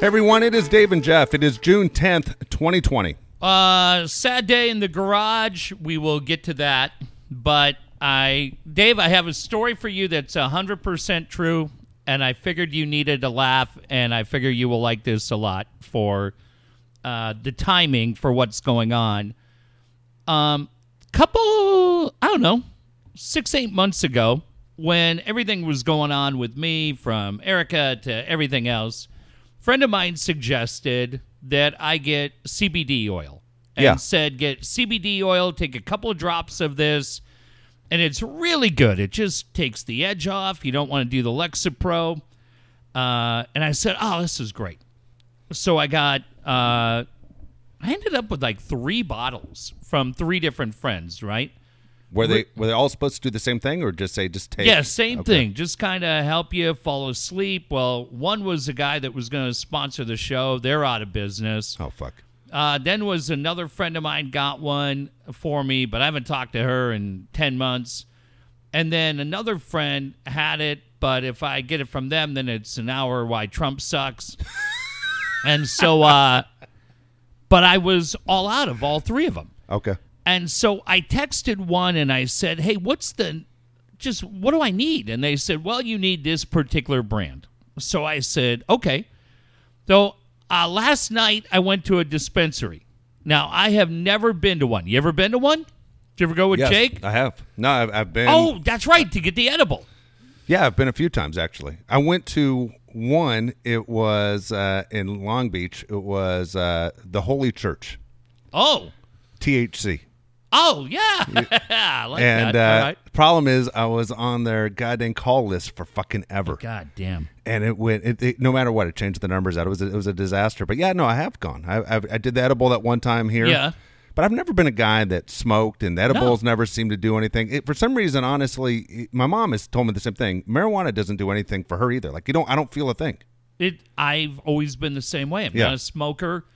Everyone, it is Dave and Jeff. It is June 10th, 2020. Uh, sad day in the garage. We will get to that. But I, Dave, I have a story for you that's 100% true. And I figured you needed a laugh. And I figure you will like this a lot for uh, the timing for what's going on. Um, couple, I don't know, six, eight months ago, when everything was going on with me from Erica to everything else, friend of mine suggested that I get CBD oil and Yeah. said get CBD oil, take a couple of drops of this, and it's really good. It just takes the edge off. You don't want to do the Lexapro. Uh, and I said, oh, this is great. So I got, uh, I ended up with like three bottles from three different friends, right? Were they were they all supposed to do the same thing or just say just take Yeah, same Okay. thing. Just kind of help you fall asleep. Well, one was a guy that was going to sponsor the show. They're out of business. Oh fuck. Uh, then was another friend of mine got one for me, but I haven't talked to her in 10 months. And then another friend had it, but if I get it from them, then it's an hour why Trump sucks. and so, uh, but I was all out of all three of them. Okay. And so I texted one and I said, "Hey, what's the just what do I need?" And they said, "Well, you need this particular brand." So I said, "Okay." So uh, last night I went to a dispensary. Now I have never been to one. You ever been to one? Did you ever go with Yes, Jake? I have. No, I've, I've been Oh, that's right, to get the edible. Yeah, I've been a few times actually. I went to one. It was uh, in Long Beach. It was uh, the Holy Church, Oh, THC. Oh yeah, I like and that. uh, right. problem is, I was on their goddamn call list for fucking ever, God damn. and it went. It, it, no matter what, it changed the numbers out. It was a, it was a disaster. But yeah, no, I have gone. I I've, I did the edible that one time here. Yeah. But I've never been a guy that smoked, and the edibles never seemed to do anything. It, for some reason, honestly, my mom has told me the same thing. Marijuana doesn't do anything for her either. Like you don't, I don't feel a thing. It. I've always been the same way. I'm Yeah. not a smoker.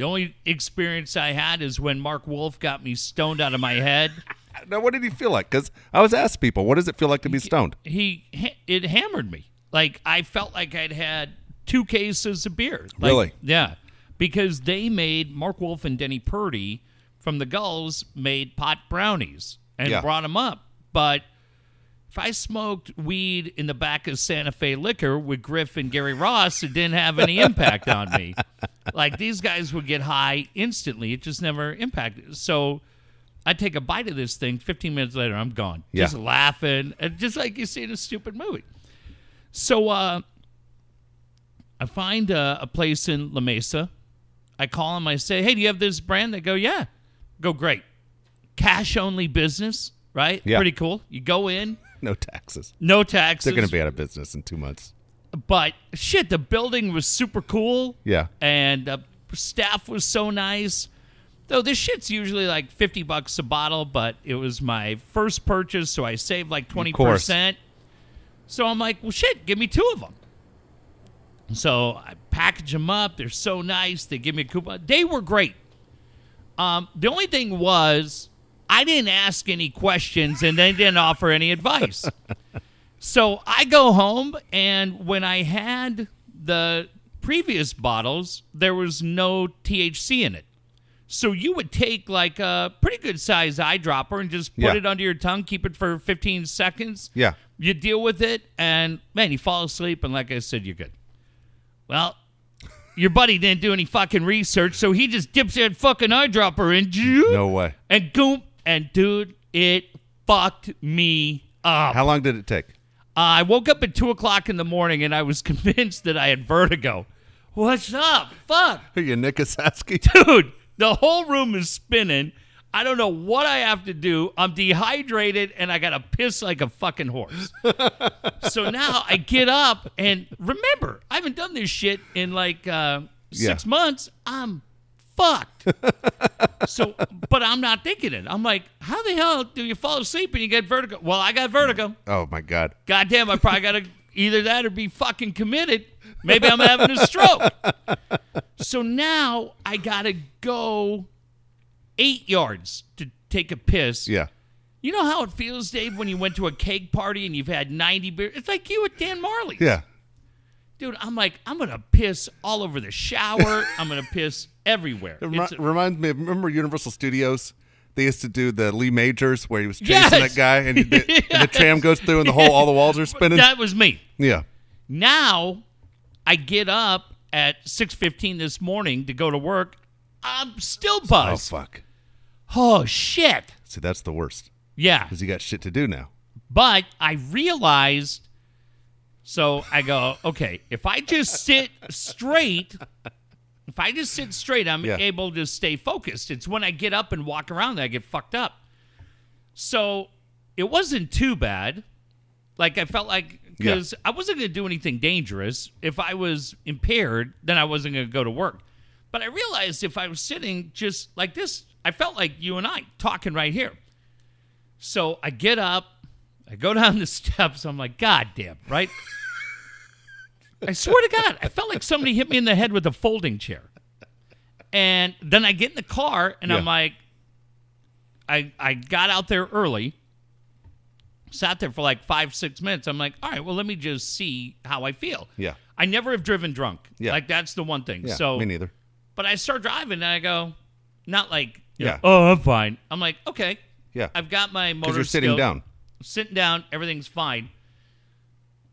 The only experience I had is when Mark Wolf got me stoned out of my head. Now, what did he feel like? Because I was asked people, what does it feel like to be stoned? He it hammered me. Like I felt like I'd had two cases of beer. Like, Really? Yeah, because they made Mark Wolf and Denny Purdy from the Gulls made pot brownies and Yeah. brought them up, but. If I smoked weed in the back of Santa Fe Liquor with Griff and Gary Ross, it didn't have any impact on me. Like these guys would get high instantly. It just never impacted. So I take a bite of this thing. 15 minutes later, I'm gone. Yeah. Just laughing, and just like you see in a stupid movie. So uh, I find a, a place in La Mesa. I call them. I say, "Hey, do you have this brand?" They go, "Yeah." Go great. Cash only business, right? Yeah. Pretty cool. You go in, No taxes. no taxes. They're going to be out of business in two months. But shit, the building was super cool. Yeah. And the staff was so nice. Though this shit's usually like 50 bucks a bottle, but it was my first purchase, so I saved like 20%. So I'm like, well, shit, give me two of them. So I package them up. They're so nice. They give me a coupon. They were great. Um, the only thing was, I didn't ask any questions and they didn't offer any advice. So I go home, and when I had the previous bottles, there was no THC in it. So you would take like a pretty good size eyedropper and just put Yeah. it under your tongue, keep it for 15 seconds. Yeah. You deal with it, and man, you fall asleep, and like I said, you're good. Well, your buddy didn't do any fucking research, so he just dips that fucking eyedropper in, No way. and goom, and dude, it fucked me up. How long did it take? Uh, I woke up at two o'clock in the morning and I was convinced that I had vertigo. What's up? Fuck. Are you Nick Asaski? Dude, the whole room is spinning. I don't know what I have to do. I'm dehydrated and I got to piss like a fucking horse. so now I get up and remember, I haven't done this shit in like uh, six Yeah. months. I'm fucked. so, but I'm not thinking it. I'm like, how the hell do you fall asleep and you get vertigo? Well, I got vertigo. Oh my God. goddamn, I probably got to either that or be fucking committed. Maybe I'm having a stroke. So now I got to go eight yards to take a piss. Yeah. You know how it feels, Dave, when you went to a keg party and you've had 90 beers? It's like you at Dan Marley. Yeah. dude, I'm like, I'm gonna piss all over the shower. I'm gonna piss everywhere. It remi- reminds me of remember Universal Studios. They used to do the Lee Majors where he was chasing Yes! that guy and, the, and the tram goes through and the whole all the walls are spinning. that was me. yeah. Now, I get up at 6:15 this morning to go to work. I'm still oh, buzzed. Oh fuck. Oh shit. See, that's the worst Yeah. because you got shit to do now. But I realized, so I go, okay, if I just sit straight, if I just sit straight, I'm Yeah. able to stay focused. It's when I get up and walk around that I get fucked up. So it wasn't too bad. Like I felt like Yeah. because I wasn't going to do anything dangerous. If I was impaired, then I wasn't going to go to work. But I realized if I was sitting just like this, I felt like you and I talking right here. So I get up, I go down the steps. I'm like, God damn, right? I swear to God, I felt like somebody hit me in the head with a folding chair. And then I get in the car and I'm like, I I got out there early, sat there for like five, six minutes. I'm like, all right, well, let me just see how I feel. Yeah. I never have driven drunk. Yeah. Like that's the one thing. Yeah. so me neither. but I start driving and I go, not like, know, Yeah. oh, I'm fine. I'm like, okay, Yeah. I've got my motor Because you're sitting skill- down. sitting down, everything's fine.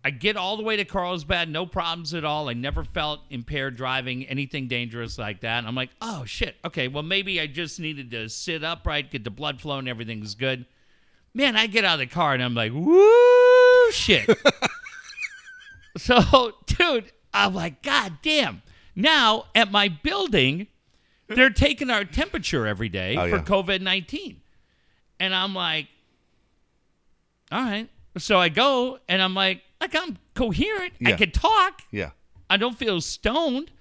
I get all the way to Carlsbad, no problems at all. I never felt impaired driving, anything dangerous like that. And I'm like, oh shit, okay, well maybe I just needed to sit upright, get the blood flowing, everything's good. Man, I get out of the car and I'm like, woo, shit. so, dude, I'm like, god damn. Now at my building, they're taking our temperature every day Oh, for yeah. COVID 19. And I'm like, all right. So I go and I'm like, like I'm coherent. I can talk. Yeah. I don't feel stoned.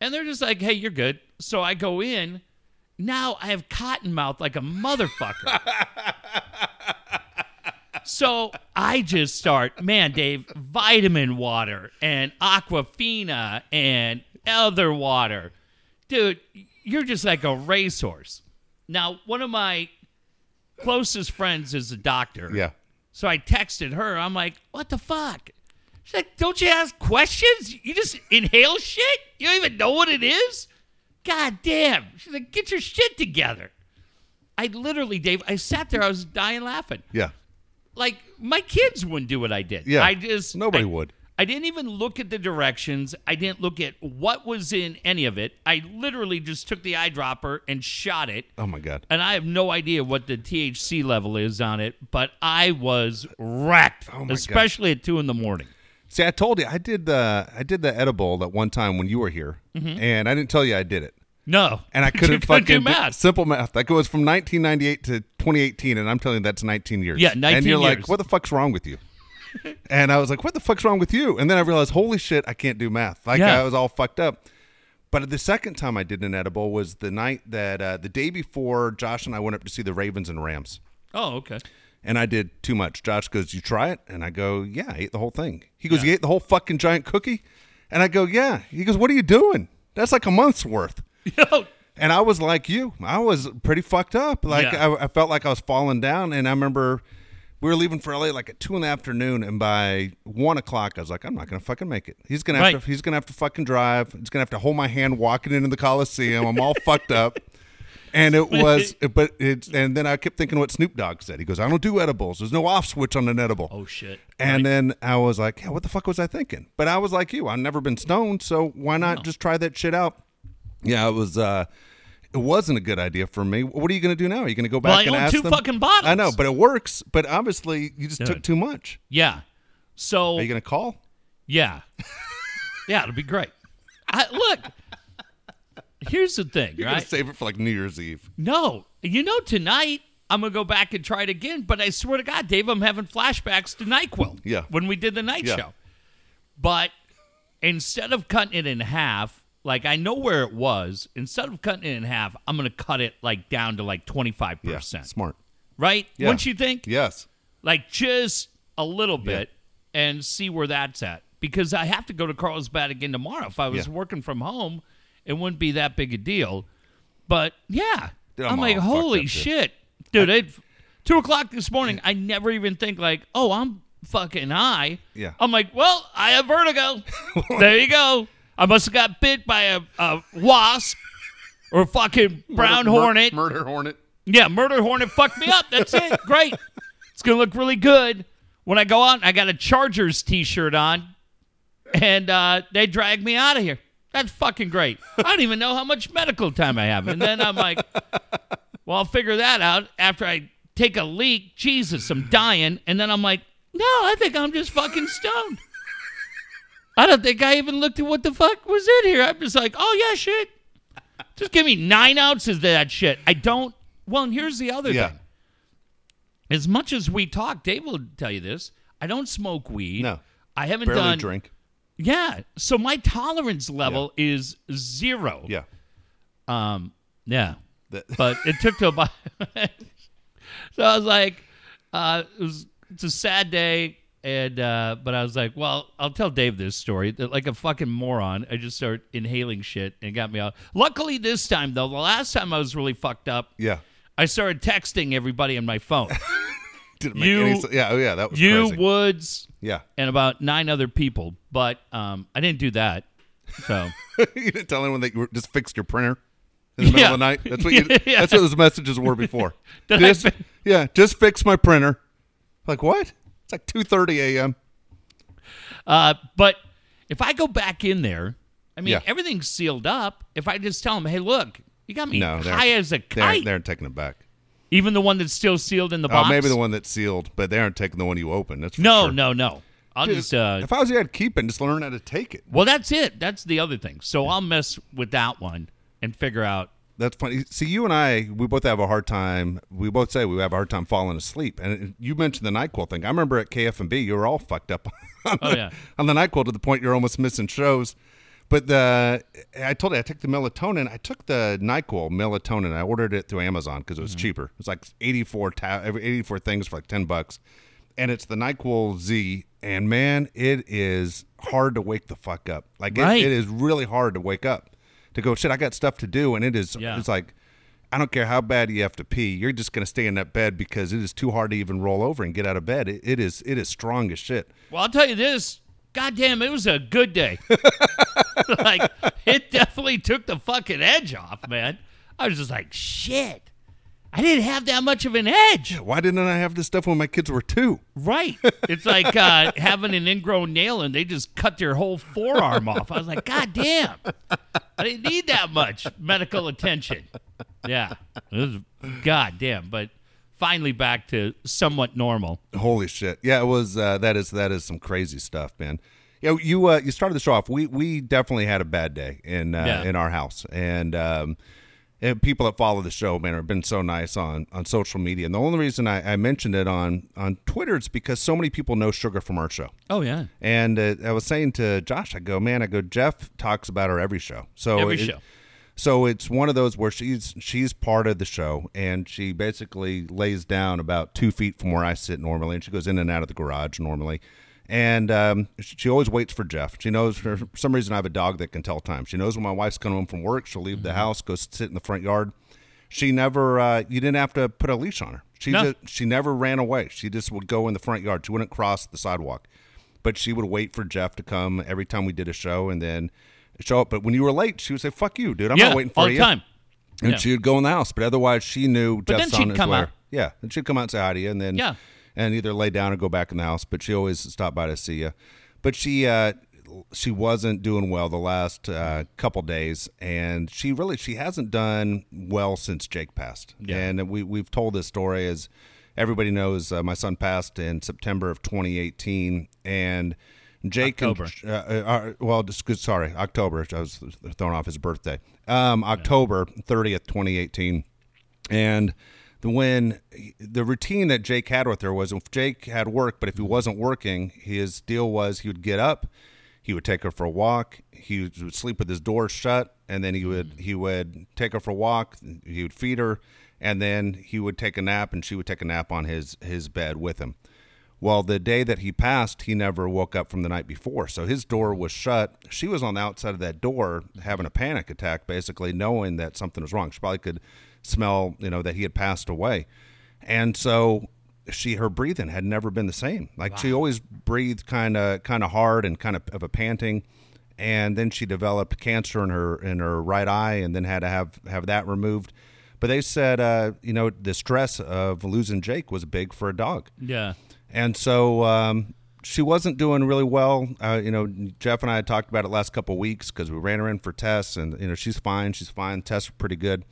And they're just like, hey, you're good. So I go in. Now I have cotton mouth like a motherfucker. so I just start, man, Dave, vitamin water and Aquafina and other water. Dude, you're just like a racehorse. Now, one of my closest friends is a doctor. Yeah. So I texted her. I'm like, what the fuck? She's like, don't you ask questions? You just inhale shit? You don't even know what it is? God damn. She's like, get your shit together. I literally, Dave, I sat there. I was dying laughing. Yeah. Like, my kids wouldn't do what I did. Yeah. I just. Nobody I- would. I didn't even look at the directions. I didn't look at what was in any of it. I literally just took the eyedropper and shot it Oh my god. and I have no idea what the THC level is on it, but I was wrecked, Oh my especially at two in the morning. See, I told you I did the I did the edible that one time when you were here, mm-hmm. and I didn't tell you I did it, No, and I couldn't fucking do math. simple math. That goes from 1998 to 2018, and I'm telling you that's 19 years. Yeah, 19 And you're like, what the fuck's wrong with you? And I was like, what the fuck's wrong with you? And then I realized, holy shit, I can't do math. Like Yeah. I was all fucked up. But the second time I did an edible was the night that uh, the day before Josh and I went up to see the Ravens and Rams. Oh, okay. And I did too much. Josh goes, "You try it?" And I go, "Yeah, I ate the whole thing." He goes, "You ate the whole fucking giant cookie?" And I go, "Yeah." He goes, "What are you doing? That's like a month's worth." Yo, And I was like you. I was pretty fucked up. Like Yeah. I, I felt like I was falling down. And I remember we were leaving for LA like at two in the afternoon, and by one o'clock, I was like, I'm not gonna fucking make it. He's gonna have Right. to. He's gonna have to fucking drive. He's gonna have to hold my hand walking into the Coliseum. I'm all fucked up. And it was, but it's, and then I kept thinking what Snoop Dogg said. He goes, "I don't do edibles. There's no off switch on an edible." oh shit. And then I was like, yeah, what the fuck was I thinking? But I was like you. I've never been stoned, so why not just try that shit out? Yeah, it was uh it wasn't a good idea for me. What are you going to do now? Are you going to go back Well, I and own ask two them? fucking bottles. I know, but it works. But obviously, you just took too much. Yeah. So Are you going to call? yeah, yeah, it'll be great. I, look, here's the thing, You're going to save it for like New Year's Eve. No, you know tonight I'm gonna go back and try it again. But I swear to God, Dave, I'm having flashbacks to Nyquil. Yeah. When we did the night Yeah. show. But instead of cutting it in half, like I know where it was. Instead of cutting it in half, I'm gonna cut it like down to like 25 Yeah, percent. smart. Right? Yeah. Wouldn't you think? Yes. Like just a little bit and see where that's at. Because I have to go to Carlsbad again tomorrow. If I was Yeah. working from home, it wouldn't be that big a deal. But yeah, Dude, I'm, I'm like, holy shit, dude! it, two o'clock this morning, I never even think like, oh, I'm fucking high. Yeah. I'm like, well, I have vertigo. there you go. I must have got bit by a, a wasp or a fucking brown Murder- mur- hornet. murder hornet. Yeah, murder hornet fucked me up. That's it. Great. It's gonna look really good when I go out. I got a Chargers T-shirt on, and uh, they drag me out of here. That's fucking great. I don't even know how much medical time I have, and then I'm like, well, I'll figure that out after I take a leak. Jesus, I'm dying, and then I'm like, no, I think I'm just fucking stoned. I don't think I even looked at what the fuck was in here. I'm just like, oh yeah, shit. Just give me nine ounces of that shit. I don't. Well, and here's the other Yeah. thing. As much as we talk, Dave will tell you this. I don't smoke weed. No. I haven't Barely done. drink. Yeah. So my tolerance level is zero. Yeah. Um. Yeah. That- But it took to about. so I was like, uh, it was it's a sad day, and uh, but I was like, well, I'll tell Dave this story. Like a fucking moron, I just started inhaling shit and it got me out. Luckily, this time though, the last time I was really fucked up, Yeah. I started texting everybody on my phone. Didn't make You- any sense. Yeah. Oh, yeah. That was you, crazy. Woods, yeah. and about nine other people, but um, I didn't do that. So you didn't tell anyone that you were, just fixed your printer in the middle Yeah. of the night. That's what you, Yeah. that's what those messages were before. Just, fi- yeah, just fix my printer. Like what? It's like two thirty a.m. Uh, but if I go back in there, I mean, Yeah. everything's sealed up. If I just tell them, hey, look, you got me No, they're- high as a They aren't, they aren't taking it back. even the one that's still sealed in the box. Oh, maybe the one that's sealed, but they aren't taking the one you open. That's for No, sure. no, no. I'll Dude, just. Uh, if I was you, I'd keep it and just learn how to take it. well, that's it. That's the other thing. So I'll mess with that one and figure out. That's funny. See, you and I, we both have a hard time. We both say we have a hard time falling asleep. And you mentioned the Nyquil thing. I remember at KFMB, you were all fucked up on, Oh, the, yeah. on the Nyquil to the point you're almost missing shows. But the I told you I took the melatonin. I took the Nyquil melatonin. I ordered it through Amazon because it was mm-hmm. cheaper. It was like 84 ta- 84 things for like 10 bucks. And it's the Nyquil Z. And man, it is hard to wake the fuck up. Like it, Right. it is really hard to wake up to go shit. I got stuff to do, and it is. Yeah. It's like I don't care how bad you have to pee. You're just gonna stay in that bed because it is too hard to even roll over and get out of bed. It, it is. It is strong as shit. Well, I'll tell you this. God damn, it was a good day. like, it definitely took the fucking edge off, man. I was just like, shit. I didn't have that much of an edge. Why didn't I have this stuff when my kids were two? Right. It's like uh, having an ingrown nail and they just cut their whole forearm off. I was like, God damn. I didn't need that much medical attention. Yeah. It was God damn. But finally back to somewhat normal. Holy shit! Yeah, it was. Uh, that is that is some crazy stuff, man. You know, you uh, you started the show off. We we definitely had a bad day in uh, Yeah. in our house, and um, and people that follow the show, man, have been so nice on on social media. And the only reason I, I mentioned it on on Twitter is because so many people know Sugar from our show. Oh, yeah. And uh, I was saying to Josh, I go, man, I go, Jeff talks about her every show. So Every it- show. So it's one of those where she's she's part of the show, and she basically lays down about two feet from where I sit normally, and she goes in and out of the garage normally. And um, she always waits for Jeff. She knows for some reason I have a dog that can tell time. She knows when my wife's coming home from work. She'll leave the house, go sit in the front yard. She never. Uh, you didn't have to put a leash on her. She No. just, she never ran away. She just would go in the front yard. She wouldn't cross the sidewalk, but she would wait for Jeff to come every time we did a show, and then show up. But when you were late, she would say, "Fuck you, dude! I'm yeah. not waiting for all the you." time. And Yeah. she would go in the house, but otherwise she knew But Jeff's then on she'd his come way. out. Yeah, and she'd come out and say hi to you, and then Yeah. And either lay down or go back in the house. But she always stopped by to see you. But she uh, she wasn't doing well the last uh, couple days, and she really she hasn't done well since Jake passed. Yeah. And we we've told this story as everybody knows. Uh, my son passed in September of 2018, and. Jake October. and uh, uh, well, just. Sorry, October. I was throwing off his birthday. Um, October thirtieth, twenty eighteen, and the when the routine that Jake had with her was if Jake had work, but if he wasn't working, his deal was he would get up, he would take her for a walk, he would sleep with his door shut, and then he would mm-hmm. he would take her for a walk, he would feed her, and then he would take a nap, and she would take a nap on his his bed with him. Well, the day that he passed, he never woke up from the night before. So his door was shut. She was on the outside of that door having a panic attack, basically knowing that something was wrong. She probably could smell, you know, that he had passed away. And so she her breathing had never been the same. Like wow. she always breathed kind of kind of hard and kind of of a panting, and then she developed cancer in her in her right eye, and then had to have have that removed. But they said, uh, you know, the stress of losing Jake was big for a dog. Yeah, and so um, she wasn't doing really well. Uh, you know, Jeff and I had talked about it last couple of weeks because we ran her in for tests, and you know she's fine. She's fine. Tests are pretty good.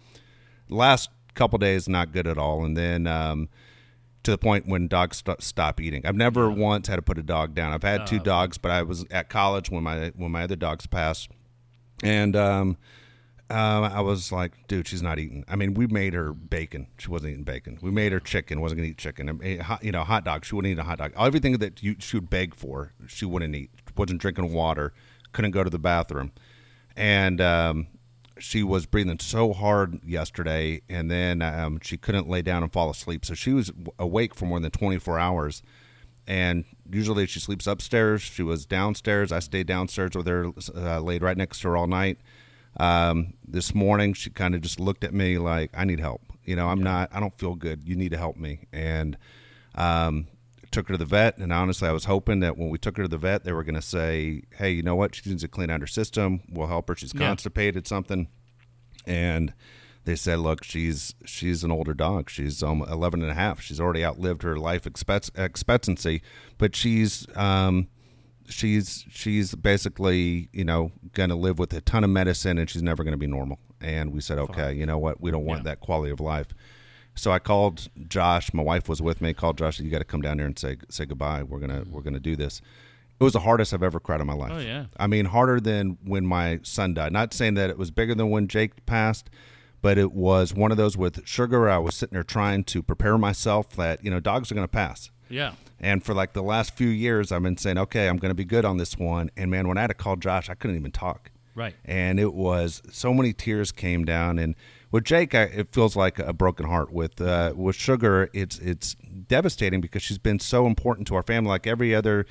Last couple days, not good at all, and then. Um, to the point when dogs st- stop eating. I've never yeah. once had to put a dog down. I've had two dogs, but I was at college when my when my other dogs passed, and um, uh, I was like, dude, she's not eating. I mean, we made her bacon. She wasn't eating bacon. We made her chicken. wasn't gonna eat chicken. I mean, hot, you know, hot dog. She wouldn't eat a hot dog. Everything that you, she would beg for, she wouldn't eat. wasn't drinking water. Couldn't go to the bathroom, and um, she was breathing so hard yesterday, and then um, she couldn't lay down and fall asleep. So she was awake for more than 24 hours. And usually she sleeps upstairs. She was downstairs. I stayed downstairs with her, uh, laid right next to her all night. Um, this morning, she kind of just looked at me like, I need help. You know, I'm yeah. not, I don't feel good. You need to help me. And um, took her to the vet, and honestly, I was hoping that when we took her to the vet, they were going to say, "Hey, you know what? She needs to clean out her system. We'll help her. She's yeah. constipated, something." And they said, "Look, she's she's an older dog. She's um, 11 and a half. She's already outlived her life expectancy, but she's um, she's she's basically you know going to live with a ton of medicine, and she's never going to be normal." And we said, "Okay, Fine. you know what? We don't want yeah. that quality of life." So I called Josh. My wife was with me. Called Josh. You got to come down here and say say goodbye. We're gonna we're gonna do this. It was the hardest I've ever cried in my life. Oh yeah. I mean, harder than when my son died. Not saying that it was bigger than when Jake passed, but it was one of those with sugar. I was sitting there trying to prepare myself that you know dogs are going to pass. Yeah. And for like the last few years, I've been saying, okay, I'm going to be good on this one. And man, when I had to call Josh, I couldn't even talk. Right. And it was so many tears came down and with Jake, I, it feels like a broken heart. With uh, with Sugar, it's it's devastating because she's been so important to our family, like every other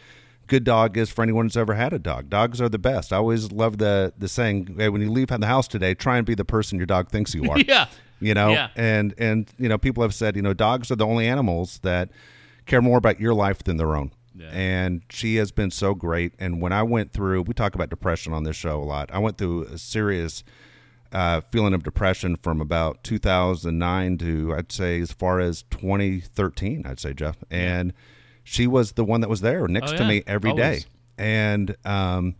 good dog is for anyone who's ever had a dog. Dogs are the best. I always love the the saying, hey, when you leave the house today, try and be the person your dog thinks you are. yeah. You know, yeah. and and you know, people have said, you know, dogs are the only animals that care more about your life than their own. Yeah. And she has been so great. And when I went through, we talk about depression on this show a lot. I went through a serious uh, feeling of depression from about 2009 to I'd say as far as 2013. I'd say Jeff, and she was the one that was there next oh, yeah. to me every Always. day, and um,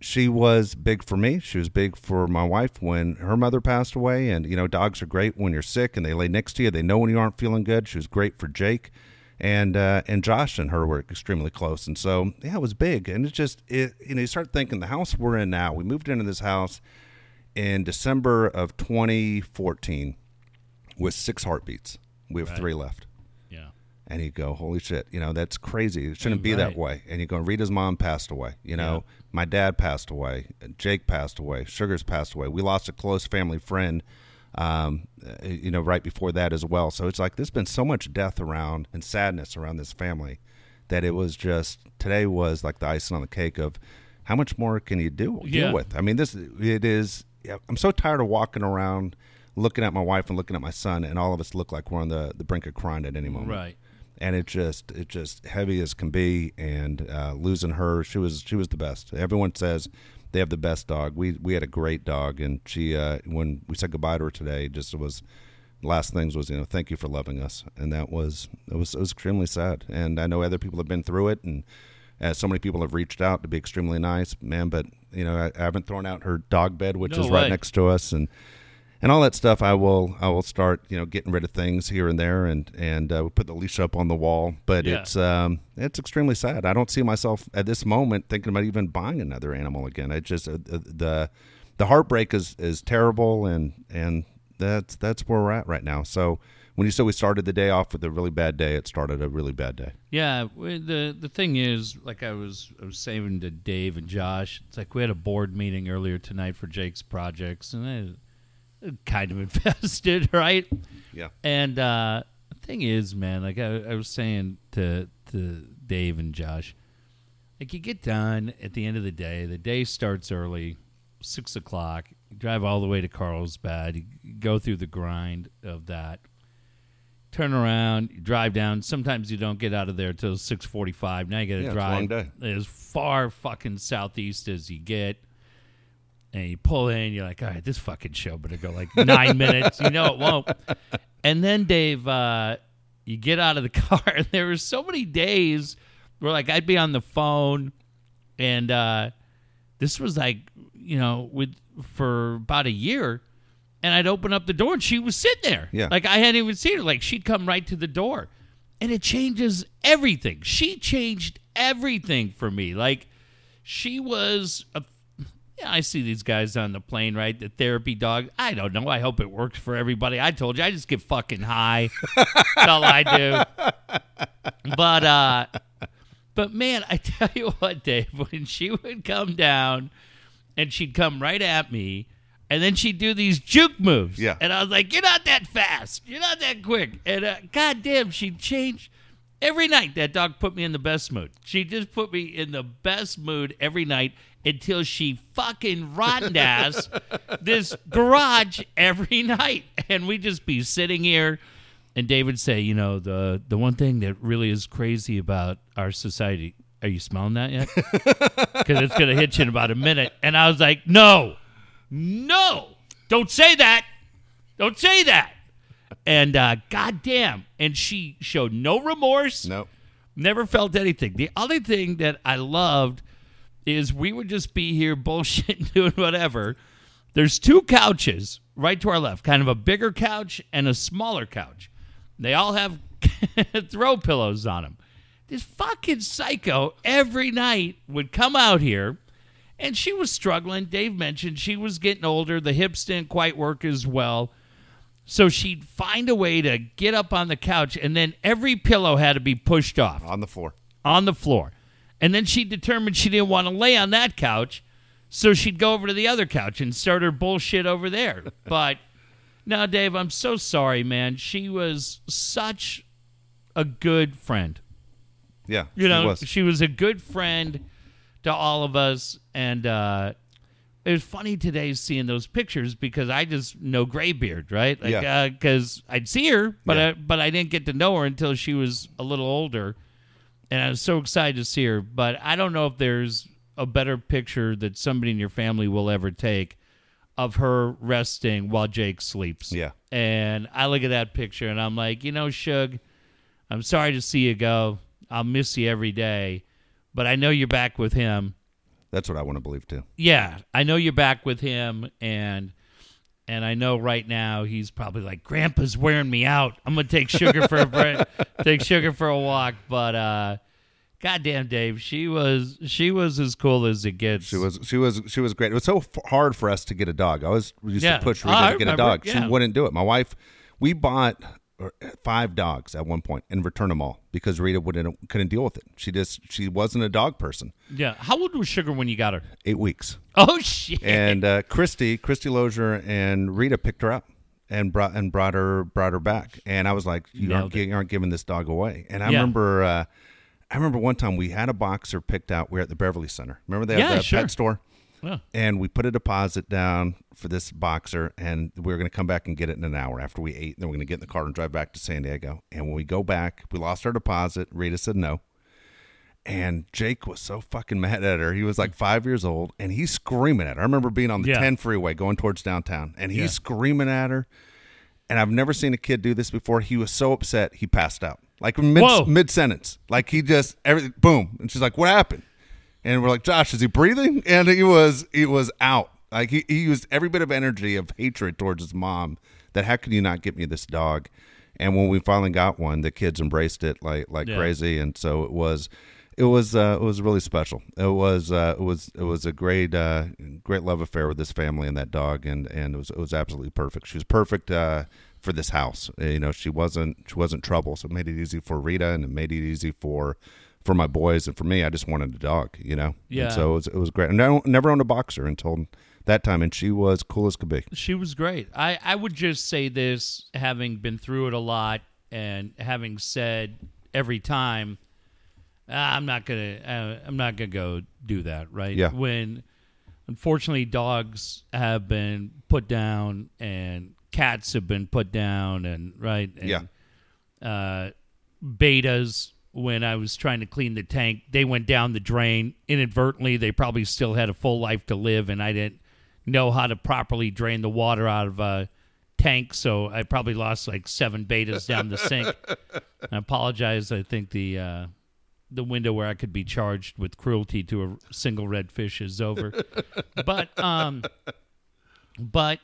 she was big for me. She was big for my wife when her mother passed away. And you know, dogs are great when you're sick and they lay next to you. They know when you aren't feeling good. She was great for Jake and uh, and Josh and her were extremely close, and so yeah, it was big. And it's just it, you know you start thinking the house we're in now. We moved into this house in December of 2014 with six heartbeats. We have right. three left. Yeah. And you go, holy shit, you know, that's crazy. It shouldn't right. be that way. And you go, Rita's mom passed away. You know, yeah. my dad passed away. Jake passed away. Sugar's passed away. We lost a close family friend, um, you know, right before that as well. So it's like there's been so much death around and sadness around this family that it was just, today was like the icing on the cake of how much more can you do, yeah. deal with? I mean, this, it is, I'm so tired of walking around looking at my wife and looking at my son, and all of us look like we're on the, the brink of crying at any moment. Right. And it just it just heavy as can be, and uh, losing her, she was she was the best. Everyone says they have the best dog. We we had a great dog, and she uh, when we said goodbye to her today, just was last things was you know thank you for loving us, and that was it was it was extremely sad. And I know other people have been through it, and as so many people have reached out to be extremely nice, man. But you know, I, I haven't thrown out her dog bed, which no is way. right next to us, and and all that stuff. I will I will start you know getting rid of things here and there, and and uh, put the leash up on the wall. But yeah. it's um it's extremely sad. I don't see myself at this moment thinking about even buying another animal again. I just uh, the the heartbreak is is terrible, and and that's that's where we're at right now. So when you said we started the day off with a really bad day, it started a really bad day. Yeah, the the thing is, like I was I was saying to Dave and Josh, it's like we had a board meeting earlier tonight for Jake's projects, and it kind of invested, right? Yeah. And uh, the thing is, man, like I, I was saying to to Dave and Josh, like you get done at the end of the day, the day starts early, six o'clock. You drive all the way to Carlsbad. You go through the grind of that turn around, drive down. Sometimes you don't get out of there till six forty-five. Now you got to Yeah, it's a long drive as far fucking southeast as you get. And you pull in, you're like, all right, this fucking show better go like nine minutes. You know it won't. And then Dave, uh, you get out of the car, and there were so many days where like I'd be on the phone, and uh, this was like you know with for about a year, and I'd open up the door and she was sitting there. Yeah. like I hadn't even seen her. Like she'd come right to the door, and it changes everything. She changed everything for me. Like she was a yeah, I see these guys on the plane, right? The therapy dog. I don't know. I hope it works for everybody. I told you, I just get fucking high. That's all I do. But uh but man, I tell you what, Dave, when she would come down and she'd come right at me, and then she'd do these juke moves. Yeah. And I was like, You're not that fast. You're not that quick. And uh, goddamn, she'd change every night that dog put me in the best mood. She just put me in the best mood every night until she fucking rotten ass this garage every night. And we'd just be sitting here and David say, you know, the the one thing that really is crazy about our society. Are you smelling that yet? Because it's gonna hit you in about a minute. And I was like, no, no, don't say that, don't say that. And uh, goddamn, and she showed no remorse. Nope. Never felt anything. The other thing that I loved is we would just be here bullshitting, doing whatever. There's two couches right to our left, kind of a bigger couch and a smaller couch. They all have throw pillows on them. This fucking psycho every night would come out here, and she was struggling. Dave mentioned she was getting older. The hips didn't quite work as well. So she'd find a way to get up on the couch, and then every pillow had to be pushed off On the floor. on the floor. And then she determined she didn't want to lay on that couch, so she'd go over to the other couch and start her bullshit over there. But now, Dave, I'm so sorry, man. She was such a good friend. Yeah. You know, it was. she was a good friend to all of us, and uh, it was funny today seeing those pictures because I just know Graybeard, right? Like, Yeah. because I'd see her, but Yeah. I, but I didn't get to know her until she was a little older, and I was so excited to see her. But I don't know if there's a better picture that somebody in your family will ever take of her resting while Jake sleeps. Yeah. And I look at that picture and I'm like, you know, Shug, I'm sorry to see you go. I'll miss you every day, but I know you're back with him. That's what I want to believe too. Yeah, I know you're back with him, and and I know right now he's probably like, Grandpa's wearing me out. I'm gonna take sugar for a break, take sugar for a walk. But uh, goddamn, Dave, she was she was as cool as it gets. She was she was she was great. It was so f- hard for us to get a dog. I was used Yeah. to push Oh, Rita I to get a dog. Yeah. She wouldn't do it. My wife, we bought five dogs at one point and return them all because Rita wouldn't couldn't deal with it. She just she wasn't a dog person. yeah. How old was Sugar when you got her? Eight weeks. Oh shit! And uh, Christy, Christy Lozier, and Rita picked her up and brought and brought her brought her back. And I was like, you aren't, it. you aren't giving this dog away. And I Yeah. remember, uh, I remember one time we had a boxer picked out. We were at the Beverly Center. Remember they had Yeah, the sure. pet store. Yeah. And we put a deposit down for this boxer, and we were going to come back and get it in an hour after we ate. Then we're going to get in the car and drive back to San Diego. And when we go back, we lost our deposit. Rita said no. And Jake was so fucking mad at her. He was like five years old and he's screaming at her. I remember being on the Yeah. 10 freeway going towards downtown and he's Yeah. screaming at her. And I've never seen a kid do this before. He was so upset he passed out. Like mid mid sentence. Like he just everything boom. And she's like, What happened? And we're like, Josh, is he breathing? And he was he was out. Like he, he used every bit of energy of hatred towards his mom that how can you not get me this dog? And when we finally got one, the kids embraced it like like Yeah. crazy. And so it was it was uh, it was really special. It was uh, it was it was a great uh, great love affair with this family and that dog, and and it was it was absolutely perfect. She was perfect uh, for this house. You know, she wasn't she wasn't trouble, so it made it easy for Rita, and it made it easy for for my boys and for me. I just wanted a dog, you know. Yeah. And so it was it was great. And I never owned a boxer until that time, and she was cool as could be. She was great. I, I would just say this, having been through it a lot and having said every time, "Ah, I'm not gonna, uh, I'm not gonna go do that. Right? Yeah. When unfortunately dogs have been put down and cats have been put down and right. And Yeah. uh, bettas when I was trying to clean the tank. They went down the drain inadvertently. They probably still had a full life to live, and I didn't know how to properly drain the water out of a tank, so I probably lost like seven bettas down the sink. I apologize. I think the uh, the window where I could be charged with cruelty to a single red fish is over. but um, but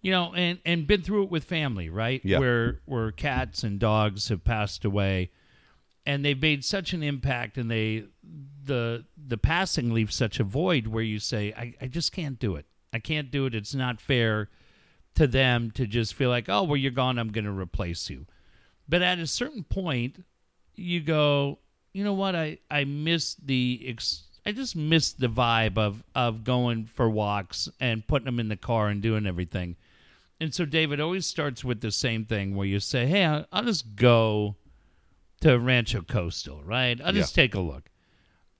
you know, and and been through it with family, right? Yeah. Where where cats and dogs have passed away, and they've made such an impact, and they the the passing leaves such a void where you say, I, I just can't do it. I can't do it. It's not fair to them to just feel like, oh, well, you're gone. I'm going to replace you. But at a certain point, you go, you know what? I I miss the ex- I just miss the vibe of of going for walks and putting them in the car and doing everything. And so David always starts with the same thing where you say, "Hey, I'll, I'll just go to Rancho Coastal, right? I'll just take a look."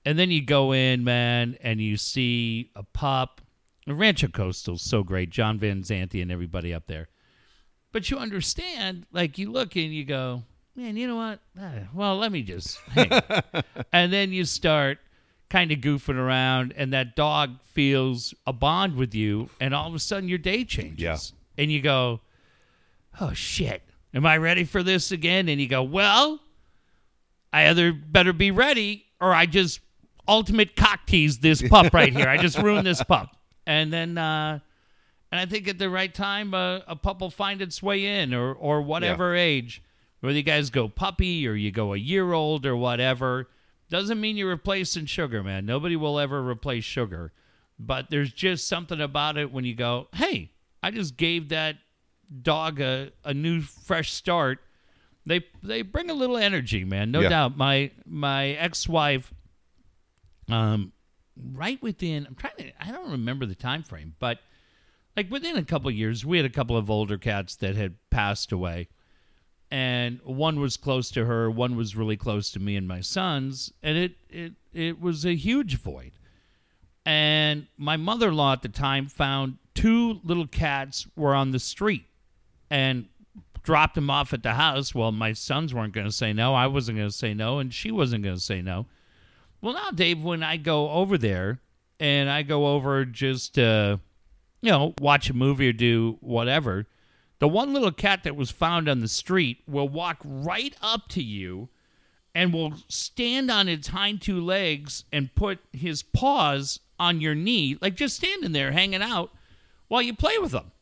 And then you go in, man, and you see a pup. Rancho Coastal's so great. John Van Zante and everybody up there. But you understand, like you look and you go, man, you know what? Ah, Well, let me just. hang." and then you start kind of goofing around, and that dog feels a bond with you, and all of a sudden your day changes. Yeah. And you go, oh shit, am I ready for this again? And you go, well, I either better be ready or I just ultimate cock tease this pup right here. I just ruined this pup. And then, uh, and I think at the right time, uh, a pup will find its way in, or or whatever age. Whether you guys go puppy or you go a year old or whatever, doesn't mean you're replacing sugar, man. Nobody will ever replace sugar, but there's just something about it when you go, hey, I just gave that dog a, a new fresh start. They they bring a little energy, man. No Yeah. doubt. My my ex wife, um, right within I'm trying to I don't remember the time frame, but like within a couple of years, we had a couple of older cats that had passed away. And one was close to her, one was really close to me and my sons, and it it it was a huge void. And my mother-in-law at the time found two little cats were on the street and dropped him off at the house. Well, my sons weren't going to say no, I wasn't going to say no, and she wasn't going to say no. Well, now, Dave, when I go over there and I go over just to, you know, watch a movie or do whatever, the one little cat that was found on the street will walk right up to you and will stand on its hind two legs and put his paws on your knee, like just standing there hanging out while you play with him.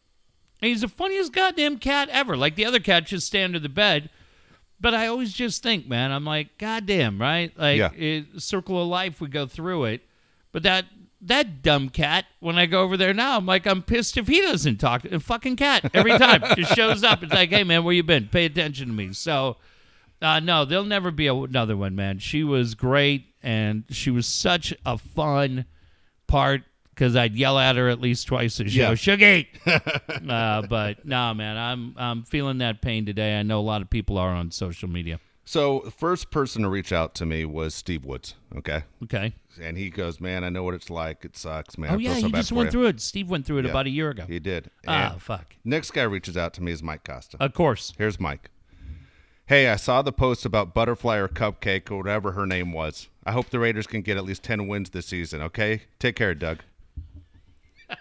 And he's the funniest goddamn cat ever. Like the other cat just stay under the bed. But I always just think, man, I'm like, goddamn, right? Like, Yeah. it, circle of life, we go through it. But that that dumb cat, when I go over there now, I'm like, I'm pissed if he doesn't talk. A fucking cat every time just shows up. It's like, hey, man, where you been? Pay attention to me. So, uh, no, there'll never be a, another one, man. She was great, and she was such a fun part because I'd yell at her at least twice a show. Yeah. Shuggy. uh, but no, man, I'm I'm feeling that pain today. I know a lot of people are on social media. So the first person to reach out to me was Steve Woods. Okay, Okay. and he goes, "Man, I know what it's like. It sucks, man. Oh I feel yeah, so he just went you." through it. Steve went through it Yeah. about a year ago. He did. Ah, And fuck. next guy reaches out to me is Mike Costa. Of course. Here's Mike. Hey, I saw the post about Butterfly or Cupcake or whatever her name was. I hope the Raiders can get at least 10 wins this season, okay? Take care, Doug.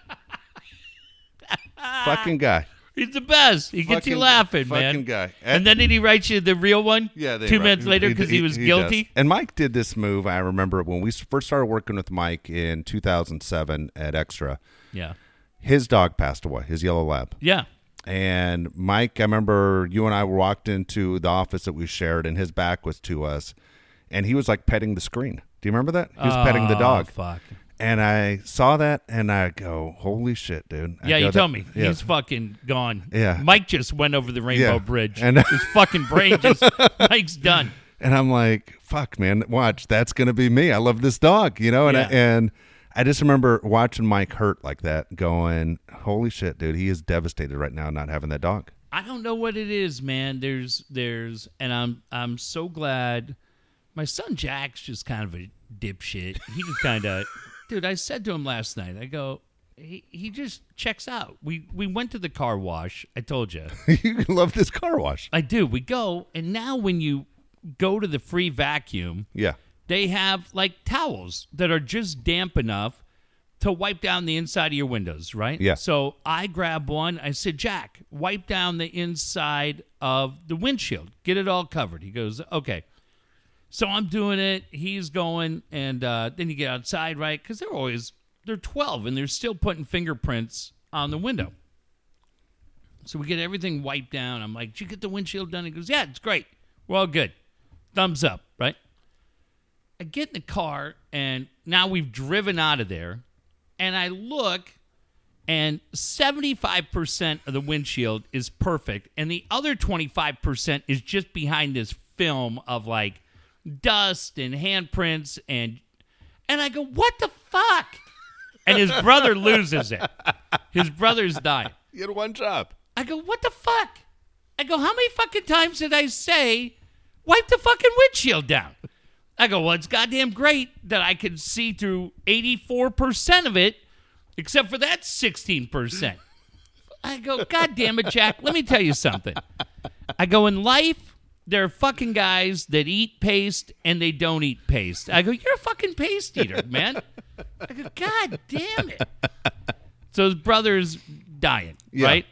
Fucking guy. He's the best. He gets you Fucking- laughing, man. fucking guy. And then did he write you the real one? Yeah, they Two right. minutes later because he, was does. guilty. And Mike did this move. I remember when we first started working with Mike in 2007 at Extra. Yeah. His dog passed away, his yellow lab. Yeah. And Mike, I remember you and I walked into the office that we shared, and his back was to us, and he was like petting the screen. Do you remember that? He was petting the Oh, dog. Fuck. And I saw that, and I go, "Holy shit, dude!" I Yeah, you that- told me. yeah. He's fucking gone. Yeah. Mike just went over the Rainbow Yeah. Bridge. And- his fucking brain just Mike's done. And I'm like, "Fuck, man! Watch, that's gonna be me. I love this dog, you know." And I, and I just remember watching Mike hurt like that, going, "Holy shit, dude! He is devastated right now, not having that dog." I don't know what it is, man. There's there's and I'm I'm so glad my son Jack's just kind of a dipshit. He just kind of dude, I said to him last night, I go, he, he just checks out. We we went to the car wash. I told you. you love this car wash. I do. We go, and now when you go to the free vacuum, Yeah. they have like towels that are just damp enough to wipe down the inside of your windows, right? Yeah. So I grab one. I said, Jack, wipe down the inside of the windshield. Get it all covered. He goes, okay. So I'm doing it. He's going, and uh, then you get outside, right? Because they're always they're 12 and they're still putting fingerprints on the window. So we get everything wiped down. I'm like, did you get the windshield done? He goes, yeah, it's great. We're all good. Thumbs up, right? I get in the car, and now we've driven out of there, and I look, and 75% of the windshield is perfect, and the other 25% is just behind this film of like dust and handprints, and and I go, what the fuck? And his brother loses it. His brother's dying. You had one job. I go, what the fuck? I go, how many fucking times did I say, wipe the fucking windshield down? I go, well, it's goddamn great that I can see through 84% of it, except for that 16%. I go, God damn it, Jack, let me tell you something. I go, in life, there are fucking guys that eat paste and they don't eat paste. I go, you're a fucking paste eater, man. I go, God damn it. So his brother's dying, Yeah. right?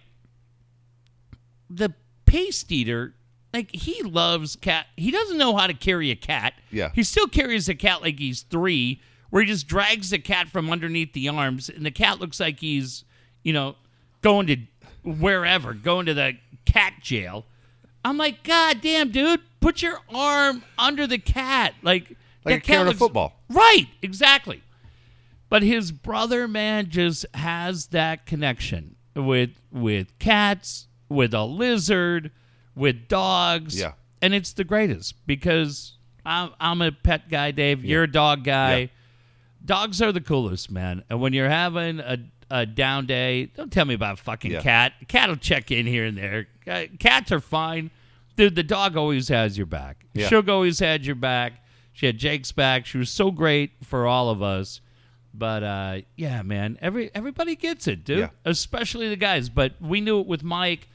The paste eater, like he loves cat. He doesn't know how to carry a cat. Yeah. He still carries a cat like he's three, where he just drags the cat from underneath the arms, and the cat looks like he's, you know, going to wherever, going to the cat jail. I'm like, God damn, dude, put your arm under the cat. Like, Like you're cat looks- football. Right, exactly. But his brother, man, just has that connection with with cats, with a lizard, with dogs. Yeah. And it's the greatest because I'm, I'm a pet guy, Dave. You're a dog guy. Yeah. Dogs are the coolest, man. And when you're having a, a down day, don't tell me about a fucking Yeah. cat. Cat will check in here and there. Cats are fine. Dude, the dog always has your back. Yeah. Sugar always had your back. She had Jake's back. She was so great for all of us. But uh, yeah, man, every everybody gets it, dude. Yeah. Especially the guys. But we knew it with Mike.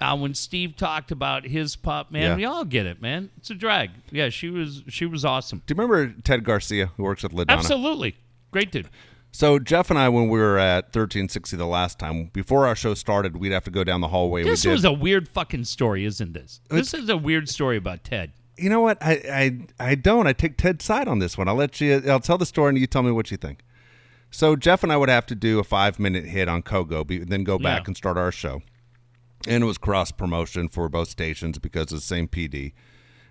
Uh, when Steve talked about his pup, man, Yeah. we all get it, man. It's a drag. Yeah, she was she was awesome. Do you remember Ted Garcia, who works at Ladonna? Absolutely, great dude. So Jeff and I, when we were at 1360 the last time, before our show started, we'd have to go down the hallway. This we did. was a weird fucking story, isn't this? This is a weird story about Ted. you know what? I, I I don't. I take Ted's side on this one. I'll let you. I'll tell the story and you tell me what you think. So Jeff and I would have to do a five minute hit on Kogo, then go back Yeah. and start our show, and it was cross promotion for both stations because of the same PD.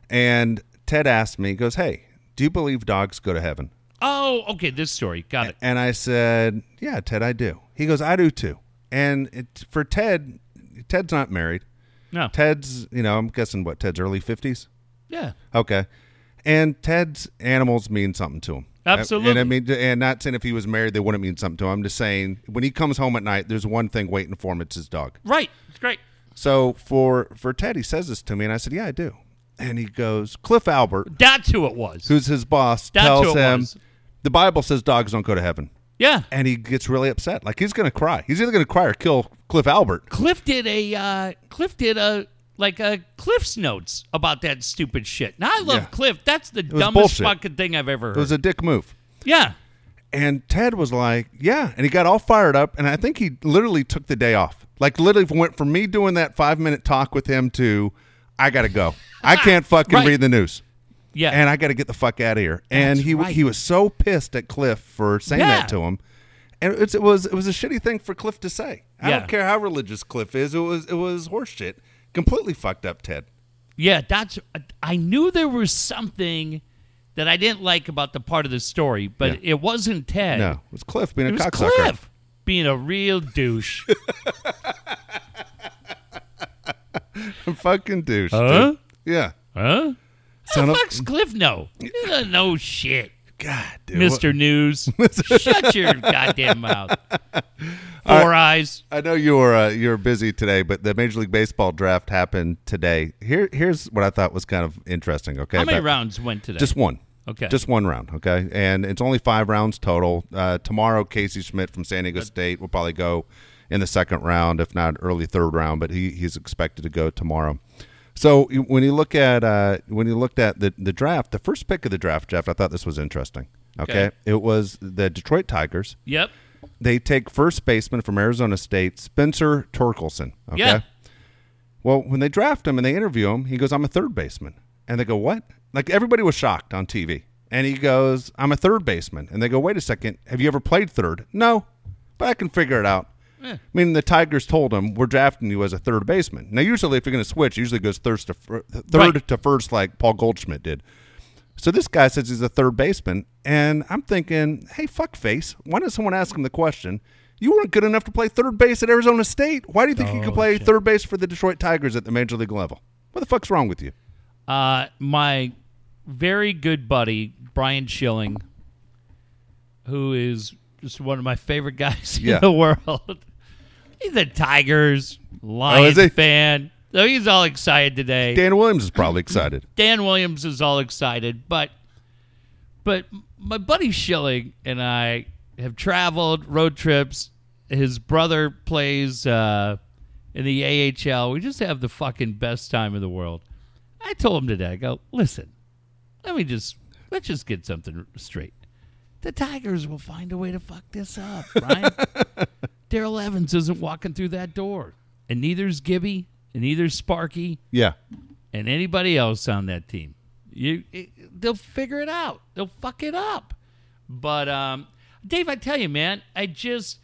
And Ted asked me, he goes, "Hey, do you believe dogs go to heaven?" Oh, okay, this story. Got it. And I said, "Yeah, Ted, I do." He goes, "I do too." And it, for Ted, Ted's not married. No. Ted's, you know, I'm guessing what Ted's early fifties. Yeah. Okay. And Ted's animals mean something to him. Absolutely. And I mean, and not saying if he was married, they wouldn't mean something to him. I'm just saying when he comes home at night, there's one thing waiting for him. It's his dog. Right. It's great. So for for Ted, he says this to me, and I said, "Yeah, I do." And he goes, Cliff Albert, That's who it was. who's his boss, That's tells who it him was. The Bible says dogs don't go to heaven, Yeah. and he gets really upset. Like he's gonna cry. He's either gonna cry or kill Cliff Albert. Cliff did a uh, Cliff did a like a Cliff's notes about that stupid shit. Now I love Yeah. Cliff. That's the dumbest bullshit. fucking thing I've ever heard. It was a dick move. yeah. And Ted was like, "Yeah," and he got all fired up, and I think he literally took the day off. Like literally went from me doing that five minute talk with him to, "I gotta go. I can't fucking Right. read the news, Yeah. and I gotta get the fuck out of here." And That's he right. he was so pissed at Cliff for saying Yeah. that to him, and it's, it was it was a shitty thing for Cliff to say. I Yeah. don't care how religious Cliff is. It was it was horseshit. Completely fucked up, Ted. yeah, that's I knew there was something that I didn't like about the part of the story, but Yeah. it wasn't Ted. No, it was Cliff being It a was cocksucker. Cliff being a real douche. fucking douche. Huh? dude. Yeah. huh? Son the fuck's Cliff know? He doesn't know shit. God, dude. Mr. News. Shut your goddamn mouth. Four eyes. I know you were uh, you were busy today, but the Major League Baseball draft happened today. Here, here's what I thought was kind of interesting. Okay, How many rounds went today? Just one. Okay. Just one round, okay? And it's only five rounds total. Uh, tomorrow, Casey Schmitt from San Diego State will probably go in the second round, if not early third round, but he, he's expected to go tomorrow. So when you look at uh, when you looked at the, the draft, the first pick of the draft, Jeff, I thought this was interesting. Okay? Okay. It was the Detroit Tigers. Yep. They take first baseman from Arizona State, Spencer Torkelson. Okay. Yeah. Well, when they draft him and they interview him, he goes, I'm a third baseman. And they go, What? Like everybody was shocked on TV. And he goes, I'm a third baseman. And they go, Wait a second. Have you ever played third? No, but I can figure it out. Yeah. mean, the Tigers told him, We're drafting you as a third baseman. Now, usually, if you're going to switch, it usually goes third to, fir- third Right. to first, like Paul Goldschmidt did. So this guy says he's a third baseman, and I'm thinking, hey, fuck face. Why doesn't someone ask him the question? You weren't good enough to play third base at Arizona State. Why do you think you Oh, could play shit. third base for the Detroit Tigers at the major league level? What the fuck's wrong with you? Uh, my very good buddy Brian Schilling, who is just one of my favorite guys Yeah. in the world. He's a Tigers Lions Oh, fan, so he's all excited today. Dan Williams is probably excited. Dan Williams is all excited, but but my buddy Schilling and I have traveled road trips. His brother plays uh, in the AHL. We just have the fucking best time in the world. I told him today, I go, listen, let me just let's just get something straight. The Tigers will find a way to fuck this up, right? Darrell Evans isn't walking through that door, and neither's Gibby, and neither's Sparky Yeah. and anybody else on that team. You, it, they'll figure it out. They'll fuck it up. But um, Dave, I tell you, man, I just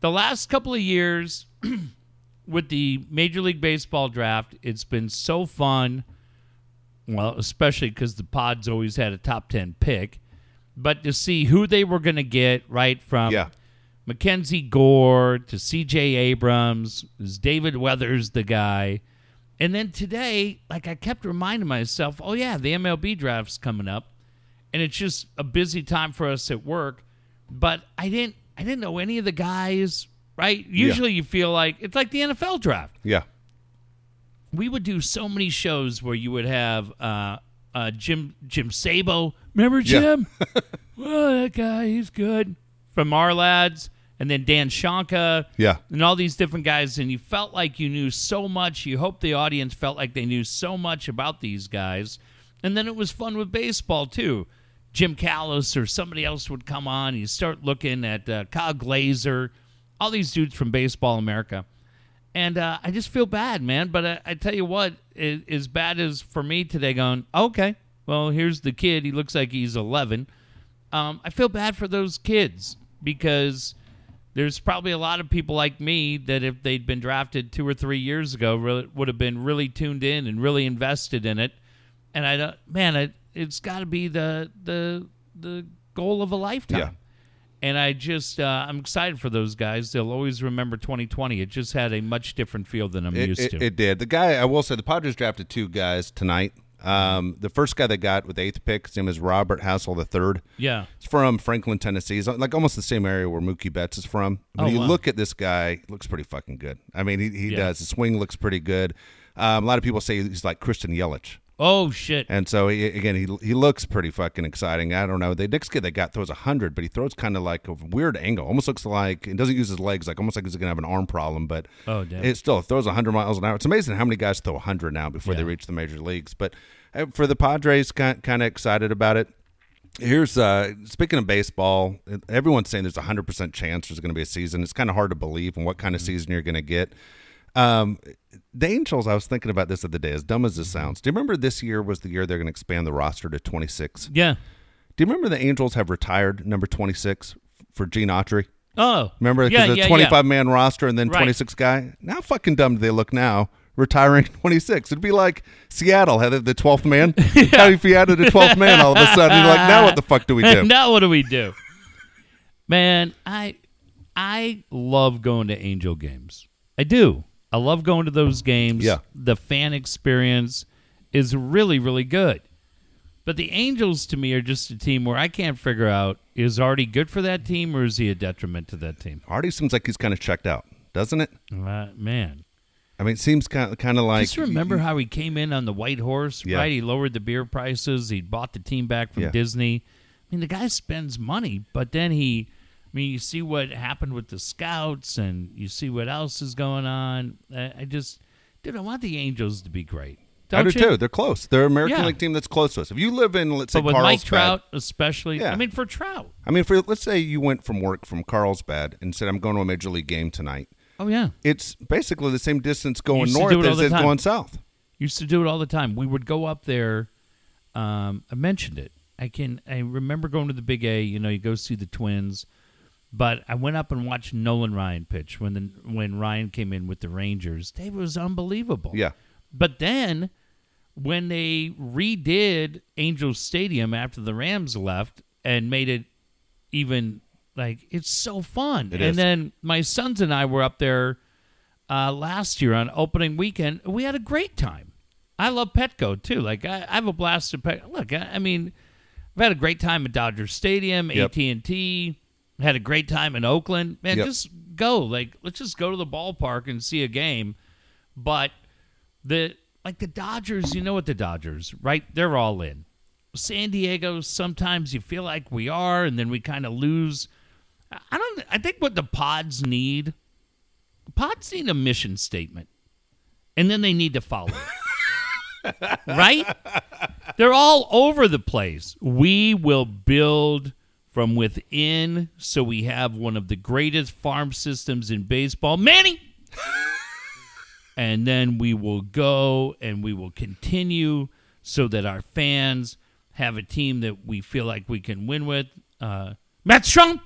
the last couple of years with the Major League Baseball draft, it's been so fun. Well, especially because the Pods always had a top ten pick, but to see who they were going to get right from Yeah. Mackenzie Gore to C.J. Abrams, is David Weathers the guy? And then today, like I kept reminding myself, oh yeah, the MLB draft's coming up, and it's just a busy time for us at work. But I didn't, I didn't know any of the guys. Right? Usually, you feel like it's like the NFL draft. Yeah. We would do so many shows where you would have uh, uh, Jim Jim Sabo. Remember Jim? Yeah. Jim? well, that guy, he's good. From Ourlads, and then Dan Shonka Yeah. and all these different guys, and you felt like you knew so much. You hope the audience felt like they knew so much about these guys. And then it was fun with baseball, too. Jim Callis or somebody else would come on. You start looking at uh, Kyle Glaser, all these dudes from Baseball America. And uh, I just feel bad, man. But I, I tell you what, i as bad as for me today, going, okay, well, here's the kid. He looks like he's 11. Um, I feel bad for those kids because there's probably a lot of people like me that if they'd been drafted two or three years ago, really, would have been really tuned in and really invested in it. And I don't, man, it, it's got to be the the the goal of a lifetime. Yeah. And I just, uh, I'm excited for those guys. They'll always remember 2020. It just had a much different feel than I'm It, used it, to. it did. The guy, I will say, the Padres drafted two guys tonight. Um, the first guy they got with the eighth pick, his name is Robert Hassell the third. yeah. It's from Franklin, Tennessee. It's like almost the same area where Mookie Betts is from. When Oh, you wow. look at this guy, he looks pretty fucking good. I mean, he, he Yeah. does. His swing looks pretty good. Um, a lot of people say he's like Christian Yelich. Oh shit. And so he, again, he he looks pretty fucking exciting. I don't know. The next kid they got throws hundred, but he throws kind of like a weird angle. Almost looks like he doesn't use his legs, like almost like he's gonna have an arm problem. But Oh, damn. it still throws hundred miles an hour. It's amazing how many guys throw hundred now before they reach the major leagues. But uh, for the Padres, kind kind of excited about it. Here's uh speaking of baseball, everyone's saying there's a hundred percent chance there's going to be a season. It's kind of hard to believe and what kind of Mm-hmm. season you're going to get. Um, the Angels, I was thinking about this the other day, as dumb as this mm-hmm. sounds. Do you remember this year was the year they're going to expand the roster to 26? yeah. Do you remember the Angels have retired number 26 for Gene Autry? Oh. Remember? Because yeah, the yeah. 25 man roster and then Right. 26 guy. Now, fucking dumb do they look now? Retiring 26. It'd be like Seattle had the 12th man. How if you added a 12th man all of a sudden? You're like, now what the fuck do we do? now what do we do? Man, I I love going to Angel games. I do. I love going to those games. Yeah. The fan experience is really, really good. But the Angels to me are just a team where I can't figure out is Artie good for that team or is he a detriment to that team? Artie seems like he's kind of checked out, doesn't it? Uh, man. I mean, it seems kind of, kind of like. Just remember how he came in on the white horse, Yeah. right? He lowered the beer prices. He bought the team back from Yeah. Disney. I mean, the guy spends money, but then he, I mean, you see what happened with the scouts, and you see what else is going on. I, I just, dude, I want the Angels to be great. I Don't do you? too. They're close. They're an American Yeah. League team that's close to us. If you live in, let's say, But with Mike Carlsbad, Trout, especially, Yeah. I mean, for Trout. I mean, for let's say you went from work from Carlsbad and said, "I'm going to a major league game tonight." Oh yeah, It's basically the same distance going north it as it's going south. used to do it all the time. We would go up there. Um, I mentioned it. I can. I remember going to the Big A. You know, you go see the Twins, but I went up and watched Nolan Ryan pitch when the when Ryan came in with the Rangers. It was unbelievable. Yeah. But then when they redid Angels Stadium after the Rams left and made it even like it's so fun. It and is. then my sons and I were up there uh, last year on opening weekend. We had a great time. I love Petco too. Like I, I have a blast at Petco. Look, I, I mean, I've had a great time at Dodger Stadium, Yep. AT and T. Had a great time in Oakland. Man, Yep. just go. Like, let's just go to the ballpark and see a game. But the like the Dodgers, you know what the Dodgers, right? They're all in. San Diego, sometimes you feel like we are, and then we kind of lose. I don't. I think what the Pods need, Pods need a mission statement, and then they need to follow it. right? They're all over the place. We will build from within, so we have one of the greatest farm systems in baseball, Manny and then we will go and we will continue so that our fans have a team that we feel like we can win with. Uh, Matt Strom,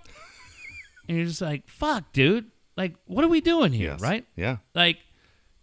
and you're just like, "Fuck, dude! Like, what are we doing here?" Yes. Right? Yeah. Like,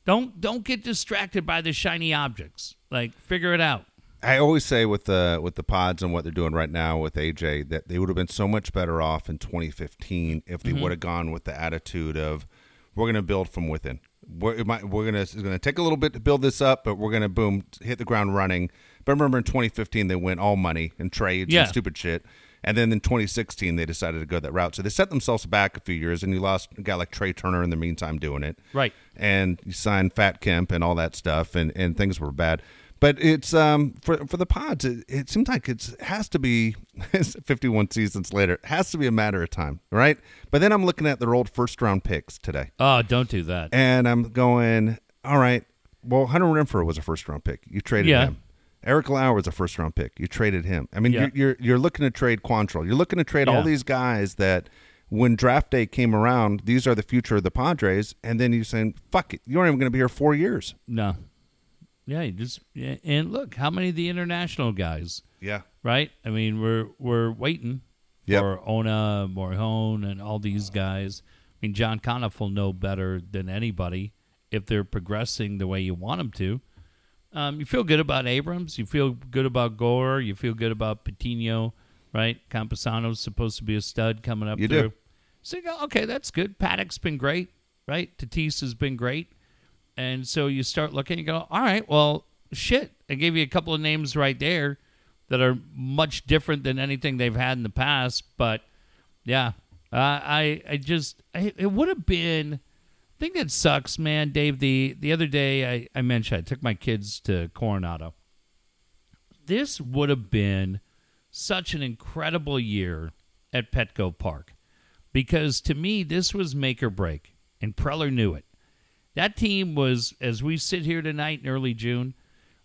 don't don't get distracted by the shiny objects. Like, figure it out. I always say with the with the pods and what they're doing right now with AJ that they would have been so much better off in 2015 if they Mm-hmm. would have gone with the attitude of we're going to build from within. We're it might, we're going to it's to take a little bit to build this up, but we're going to boom hit the ground running. But remember in 2015 they went all money and trades Yeah. and stupid shit. And then in 2016 they decided to go that route. So they set themselves back a few years, and you lost a guy like Trea Turner in the meantime doing it Right. and you signed Fat Kemp and all that stuff, and, and things were bad. But it's um for for the pods, it, it seems like it's it has to be 51 seasons later. It has to be a matter of time, right? But then I'm looking at their old first round picks today, Oh, don't do that. and I'm going, all right. Well, Hunter Renfroe was a first round pick. You traded Yeah. him. Eric Lauer was a first round pick. You traded him. I mean, Yeah. you're, you're you're looking to trade Quantrill. You're looking to trade all these guys that when draft day came around, these are the future of the Padres, and then you're saying, fuck it, you aren't even going to be here four years. No. Yeah, you just and look how many of the international guys Yeah. right? I mean, we're we're waiting Yep. for Ona, Morejon, and all these guys. I mean, John Conniff will know better than anybody if they're progressing the way you want them to. Um, you feel good about Abrams. You feel good about Gore. You feel good about Patino, right? Campusano's supposed to be a stud coming up You do. So you go, okay, that's good. Paddack's been great, right? Tatis has been great. And so you start looking and go, all right, well, shit. I gave you a couple of names right there that are much different than anything they've had in the past. But yeah, uh, I I just I, it would have been. I think that sucks, man, Dave. The the other day I, I mentioned I took my kids to Coronado. This would have been such an incredible year at Petco Park because to me this was make or break, and Preller knew it. That team was, as we sit here tonight in early June,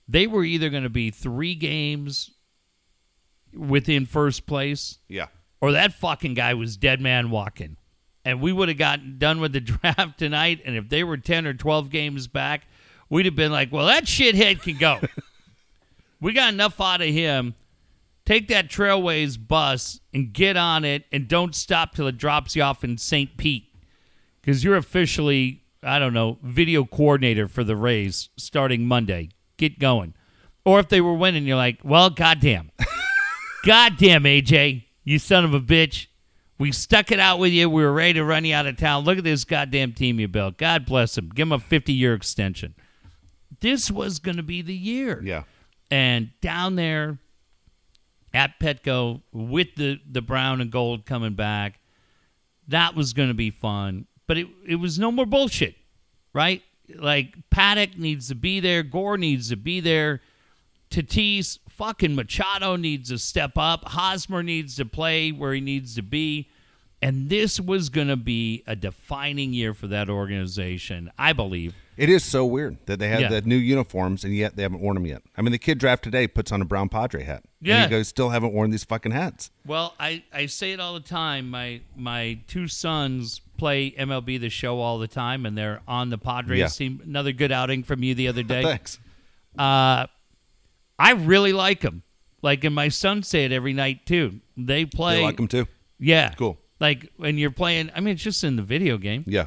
they were either going to be three games within first place, Yeah. or that fucking guy was dead man walking. And we would have gotten done with the draft tonight. And if they were 10 or 12 games back, we'd have been like, well, that shithead can go. we got enough out of him. Take that Trailways bus and get on it and don't stop till it drops you off in St. Pete. Because you're officially, I don't know, video coordinator for the Rays starting Monday. Get going. Or if they were winning, you're like, well, goddamn. goddamn, AJ, you son of a bitch. We stuck it out with you. We were ready to run you out of town. Look at this goddamn team you built. God bless them. Give them a 50 year extension. This was going to be the year. Yeah. And down there at Petco with the, the brown and gold coming back, that was going to be fun. But it, it was no more bullshit, right? like Paddack needs to be there, Gore needs to be there, Tatis, fucking Machado needs to step up, Hosmer needs to play where he needs to be. And this was going to be a defining year for that organization, I believe. It is so weird that they have Yeah. the new uniforms and yet they haven't worn them yet. I mean, the kid draft today puts on a brown Padre hat. Yeah. And he goes, still haven't worn these fucking hats. Well, I, I say it all the time. My my two sons play MLB the show all the time, and they're on the Padres Yeah. team. Another good outing from you the other day. Thanks. Uh, I really like them. Like, and my sons say it every night too. They play. You like them too? Yeah. Cool. Like when you're playing. I mean, it's just in the video game, Yeah.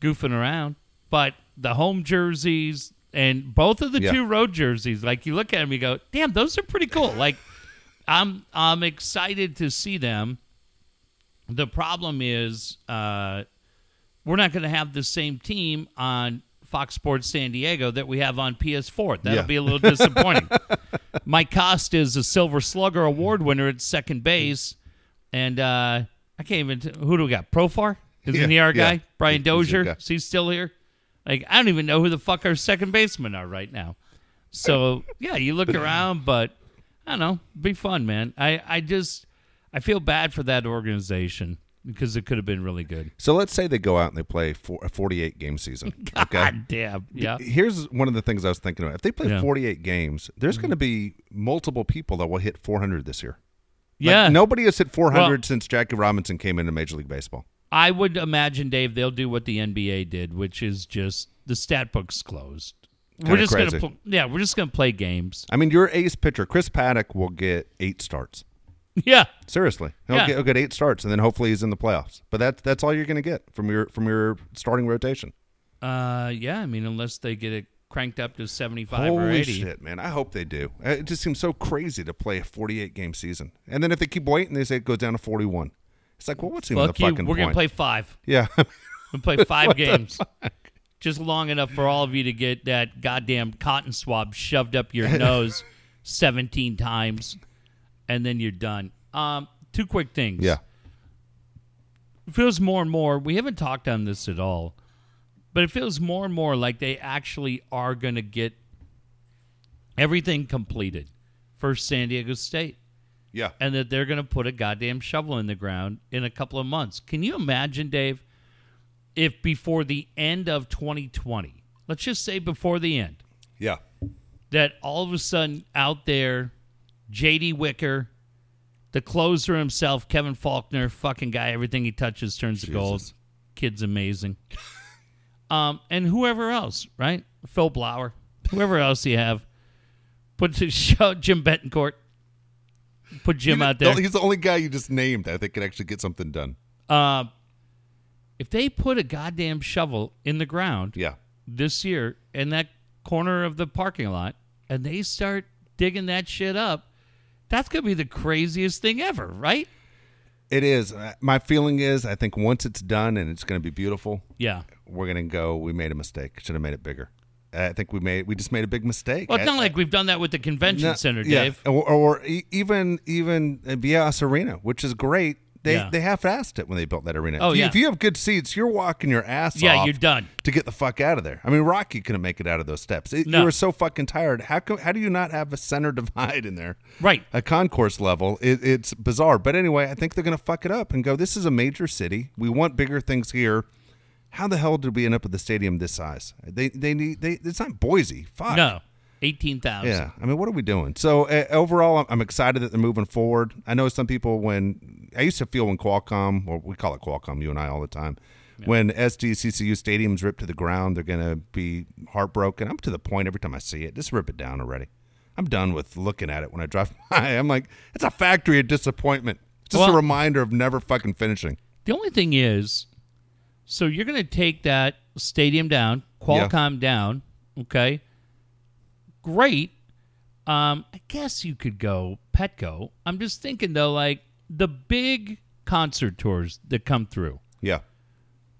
goofing around. But the home jerseys and both of the Yeah. two road jerseys, like you look at them, you go, "Damn, those are pretty cool." Like, I'm I'm excited to see them. The problem is, uh, we're not going to have the same team on Fox Sports San Diego that we have on PS4. That'll Yeah. be a little disappointing. Mike Costa is a Silver Slugger Award winner at second base, and uh, I can't even. T- who do we got? Profar isn't Yeah, he our guy? Brian He's Dozier guy. is he still here? Like I don't even know who the fuck our second basemen are right now. So yeah, you look around, but I don't know. Be fun, man. I I just I feel bad for that organization because it could have been really good. So let's say they go out and they play for a 48 game season. Okay. God damn. Yeah. Here's one of the things I was thinking about. If they play Yeah. Mm-hmm. 48 games, there's going to be multiple people that will hit 400 this year. Like, Yeah. nobody has hit 400 Well- since Jackie Robinson came into Major League Baseball. I would imagine, Dave, they'll do what the NBA did, which is just the stat book's closed. we're just crazy. gonna, pl- yeah, we're just gonna play games. I mean, your ace pitcher, Chris Paddack, will get eight starts. Yeah, Seriously, he'll, Yeah. get, he'll get eight starts, and then hopefully he's in the playoffs. But that's that's all you're going to get from your from your starting rotation. uh, yeah. I mean, unless they get it cranked up to seventy-five or eighty. shit, man! I hope they do. It just seems so crazy to play a 48 game season, and then if they keep waiting, they say it goes down to 41. It's like, well, what's Fuck the you. fucking We're point? gonna play five. Yeah, We're gonna play five games. Just long enough for all of you to get that goddamn cotton swab shoved up your nose seventeen times, and then you're done. Um, two quick things. yeah. it feels more and more we haven't talked on this at all but it feels more and more like they actually are going to get everything completed for san diego state Yeah. and that they're going to put a goddamn shovel in the ground in a couple of months can you imagine dave if before the end of 2020 let's just say before the end Yeah. that all of a sudden out there, J.D. Wicker, the closer himself, Kevin Faulconer, fucking guy, everything he touches turns to gold. Kid's amazing. um, and whoever else, right? Phil Blower, whoever else you have, put to show Jim Betancourt, put Jim out there. He's the only guy you just named that I think could actually get something done. Uh, if they put a goddamn shovel in the ground, Yeah. this year in that corner of the parking lot and they start digging that shit up, that's going to be the craziest thing ever, right? It is. Uh, My feeling is, I think once it's done and it's going to be beautiful, Yeah. we're going to go. We made a mistake. Should have made it bigger. I think we made. We just made a big mistake. Well, it's I- not like we've done that with the convention No, center, yeah. Dave. Or, or e- even even Viejas Arena, which is great. They Yeah. they half-assed it when they built that arena. Oh, if you, yeah. If you have good seats, you're walking your ass Yeah, off you're done. to get the fuck out of there. I mean, Rocky couldn't make it out of those steps. It, No. You were so fucking tired. How come? How do you not have a center divide in there? Right. A concourse level. It, it's bizarre. But anyway, I think they're gonna fuck it up and go. This is a major city. We want bigger things here. How the hell did we end up with a stadium this size? They they need they. It's not Boise. Fuck. No. 18,000. Yeah, I mean, what are we doing? So uh, overall, I'm, I'm excited that they're moving forward. I know some people when I used to feel when Qualcomm, or we call it Qualcomm, you and I all the time, when SDCCU stadiums ripped to the ground, they're going to be heartbroken. I'm to the point every time I see it, just rip it down already. I'm done with looking at it when I drive by. I'm like, it's a factory of disappointment. It's just a reminder of never fucking finishing. The only thing is, so you're going to take that stadium down, Qualcomm down, okay? Great. Um, I guess you could go Petco. I'm just thinking though, like the big concert tours that come through, Yeah,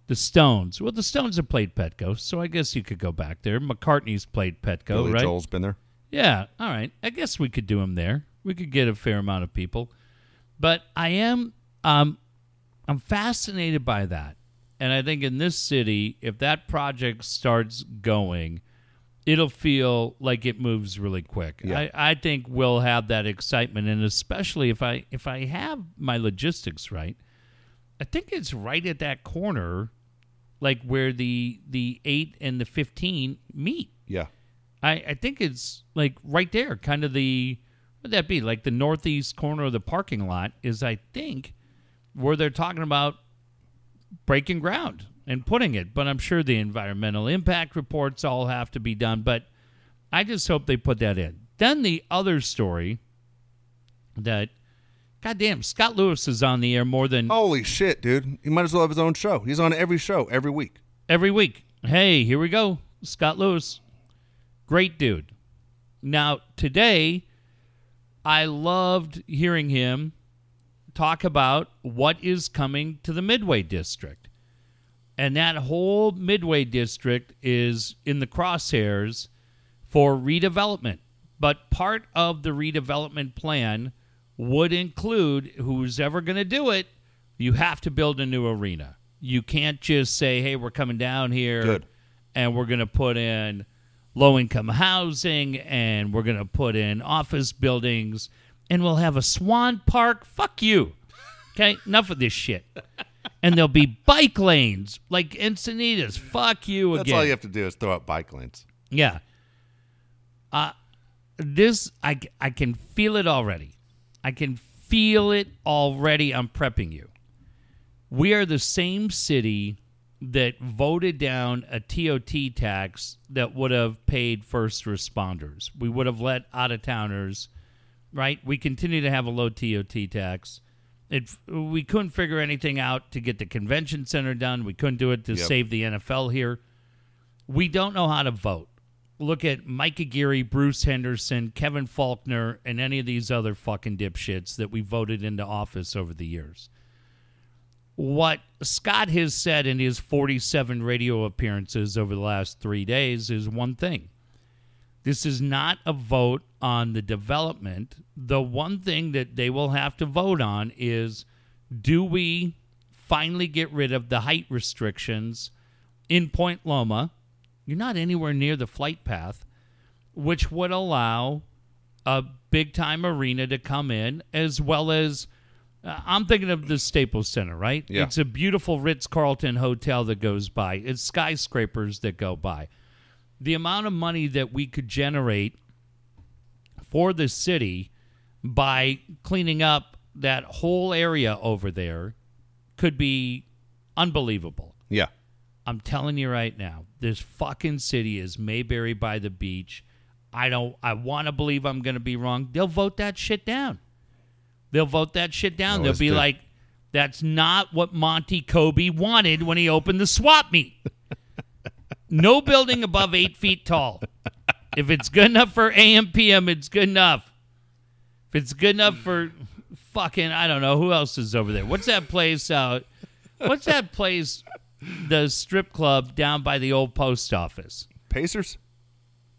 the Stones. Well, the Stones have played Petco, so I guess you could go back there. McCartney's played Petco, Billy right? Joel's been there. Yeah, all right. I guess we could do them there. We could get a fair amount of people. But I am um I'm fascinated by that. And I think in this city, if that project starts going, it'll feel like it moves really quick. Yeah. I, I think we'll have that excitement, and especially if I if I have my logistics right, I think it's right at that corner, like where the the eight and the fifteen meet. Yeah. I, I think it's like right there, kind of the what would that be? Like the northeast corner of the parking lot is I think where they're talking about breaking ground and putting it. But I'm sure the environmental impact reports all have to be done. But I just hope they put that in. Then the other story that goddamn Scott Lewis is on the air more than Holy shit, dude. He might as well have his own show. He's on every show every week. every week. Hey, here we go. Scott Lewis. Great dude. Now, today, I loved hearing him talk about what is coming to the Midway District. And that whole Midway District is in the crosshairs for redevelopment. But part of the redevelopment plan would include who's ever going to do it, you have to build a new arena. You can't just say, hey, we're coming down here Good. and we're going to put in low income housing and we're going to put in office buildings and we'll have a swan park. Fuck you. Okay, enough of this shit. And there'll be bike lanes like Encinitas. Fuck you again. That's all you have to do is throw out bike lanes. Yeah. Uh this I I can feel it already. I can feel it already. I'm prepping you. We are the same city that voted down a TOT tax that would have paid first responders. We would have let out of towners, right? We continue to have a low TOT tax. It, we couldn't figure anything out to get the convention center done. We couldn't do it to Yep. save the NFL here we don't know how to vote. Look at Mike Aguirre, Bruce Henderson, Kevin Faulconer, and any of these other fucking dipshits that we voted into office over the years. What Scott has said in his 47 radio appearances over the last three days is one thing. This is not a vote on the development. The one thing that they will have to vote on is do we finally get rid of the height restrictions in Point Loma? You're not anywhere near the flight path, which would allow a big time arena to come in, as well as uh, I'm thinking of the Staples Center, right? Yeah. It's a beautiful Ritz Carlton hotel that goes by, it's skyscrapers that go by. The amount of money that we could generate for the city by cleaning up that whole area over there could be unbelievable. Yeah. I'm telling you right now, this fucking city is Mayberry by the beach. I don't I want to believe I'm going to be wrong. They'll vote that shit down. They'll vote that shit down. No, They'll be the- like that's not what Monty Kobey wanted when he opened the swap meet. no building above 8 feet tall. If it's good enough for AM PM, it's good enough. If it's good enough for fucking I don't know who else is over there. What's that place out? What's that place? The strip club down by the old post office. Pacers?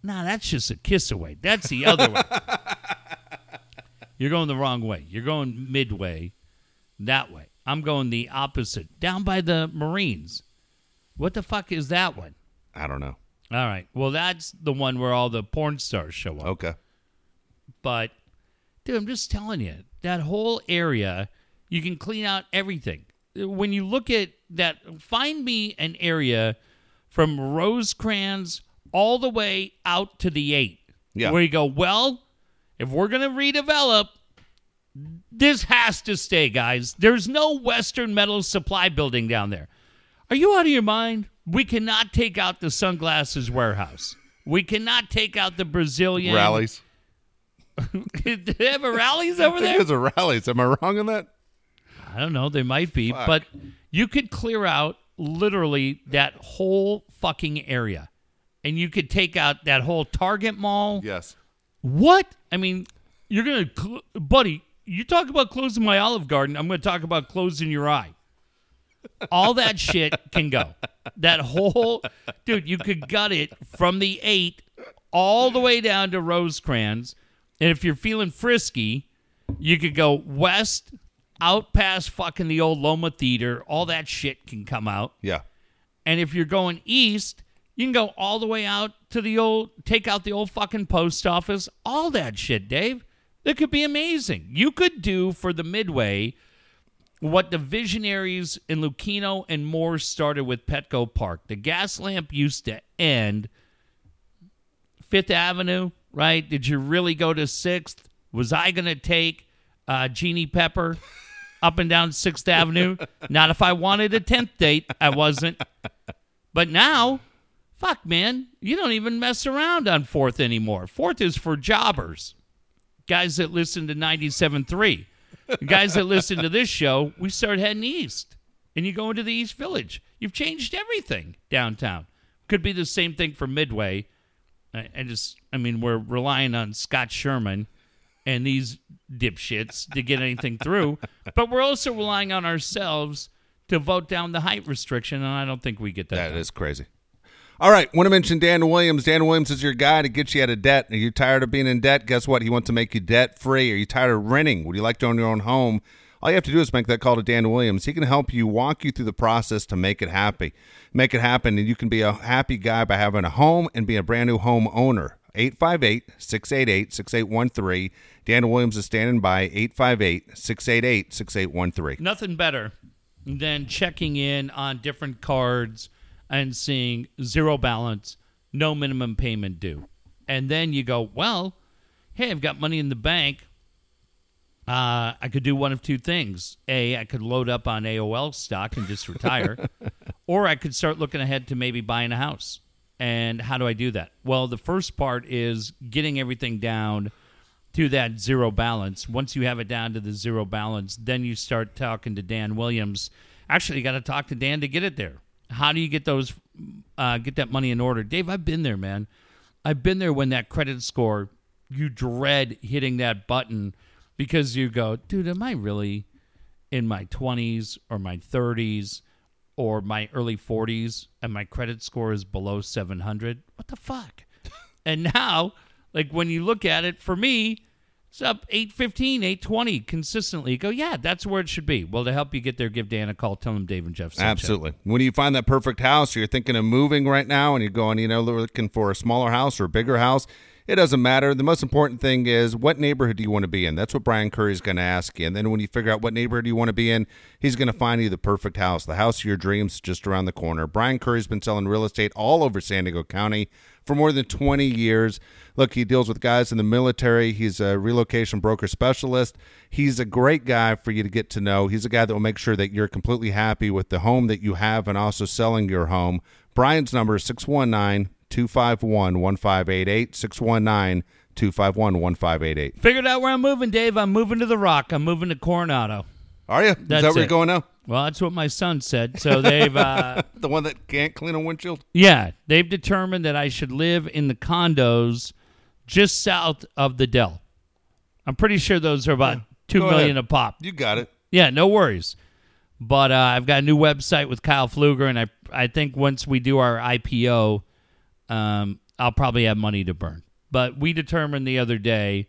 Nah, that's just a kiss away. That's the other way. You're going the wrong way. You're going midway, that way. I'm going the opposite, down by the Marines. What the fuck is that one? I don't know. All right. Well, that's the one where all the porn stars show up. Okay. But, dude, I'm just telling you, that whole area, you can clean out everything. When you look at that, find me an area from Rosecrans all the way out to the 8. Yeah. Where you go, well, if we're going to redevelop, this has to stay, guys. There's no Western Metal Supply building down there. Are you out of your mind? We cannot take out the sunglasses warehouse. We cannot take out the Brazilian Rallies. Do they have a rallies over there? there's a rallies. Am I wrong on that? I don't know. They might be, Fuck. but you could clear out literally that whole fucking area, and you could take out that whole Target mall. Yes. What? I mean, you're gonna, cl- buddy. You talk about closing my Olive Garden. I'm gonna talk about closing your eye. All that shit can go. That whole dude, you could gut it from the eight all the way down to Rosecrans, and if you're feeling frisky, you could go west out past fucking the old Loma Theater, all that shit can come out. Yeah. And if you're going east, you can go all the way out to the old, take out the old fucking post office, all that shit, Dave. That could be amazing. You could do for the Midway what the visionaries in Lucchino and Moore started with Petco Park. The Gaslamp used to end Fifth Avenue, right? Did you really go to Sixth? Was I going to take uh, Jeannie Pepper up and down Sixth Avenue? Not if I wanted a tenth date. I wasn't. But now, fuck, man, you don't even mess around on Fourth anymore. Fourth is for jobbers, guys that listen to 97.3. Guys that listen to this show, we start heading east, and you go into the East Village. You've changed everything downtown. Could be the same thing for Midway. I, I just, I mean, we're relying on Scott Sherman and these dipshits to get anything through, but we're also relying on ourselves to vote down the height restriction, and I don't think we get that. That done. is crazy. All right, want to mention Dan Williams. Dan Williams is your guy to get you out of debt. Are you tired of being in debt? Guess what? He wants to make you debt free. Are you tired of renting? Would you like to own your own home? All you have to do is make that call to Dan Williams. He can help you walk you through the process to make it happy. Make it happen, and you can be a happy guy by having a home and be a brand new home owner. 858 688 6813. Dan Williams is standing by 858 688 6813. Nothing better than checking in on different cards and seeing zero balance, no minimum payment due. And then you go, well, hey, I've got money in the bank. Uh, I could do one of two things. A, I could load up on AOL stock and just retire, or I could start looking ahead to maybe buying a house. And how do I do that? Well, the first part is getting everything down to that zero balance. Once you have it down to the zero balance, then you start talking to Dan Williams. Actually, you got to talk to Dan to get it there. How do you get those, uh, get that money in order? Dave, I've been there, man. I've been there when that credit score, you dread hitting that button because you go, dude, am I really in my 20s or my 30s or my early 40s and my credit score is below 700? What the fuck? and now, like when you look at it, for me, it's up 815, 820 consistently. You go, yeah, that's where it should be. Well, to help you get there, give Dan a call. Tell him Dave and Jeff. Absolutely. When you find that perfect house, you're thinking of moving right now, and you're going, you know, looking for a smaller house or a bigger house. It doesn't matter. The most important thing is what neighborhood do you want to be in? That's what Brian Curry is going to ask you. And then when you figure out what neighborhood you want to be in, he's going to find you the perfect house, the house of your dreams just around the corner. Brian Curry's been selling real estate all over San Diego County for more than 20 years. Look, he deals with guys in the military. He's a relocation broker specialist. He's a great guy for you to get to know. He's a guy that will make sure that you're completely happy with the home that you have and also selling your home. Brian's number is 619 251 1588. 619 251 1588. Figured out where I'm moving, Dave. I'm moving to the Rock. I'm moving to Coronado. Are you? Is That's that where it. you're going now? Well, that's what my son said. So they've, uh, The one that can't clean a windshield? yeah, they've determined that I should live in the condos just south of the Del. I'm pretty sure those are about two Go million ahead. a pop. You got it. Yeah, no worries. But uh, I've got a new website with Kyle Fluger, and I I think once we do our IPO, um, I'll probably have money to burn. But we determined the other day,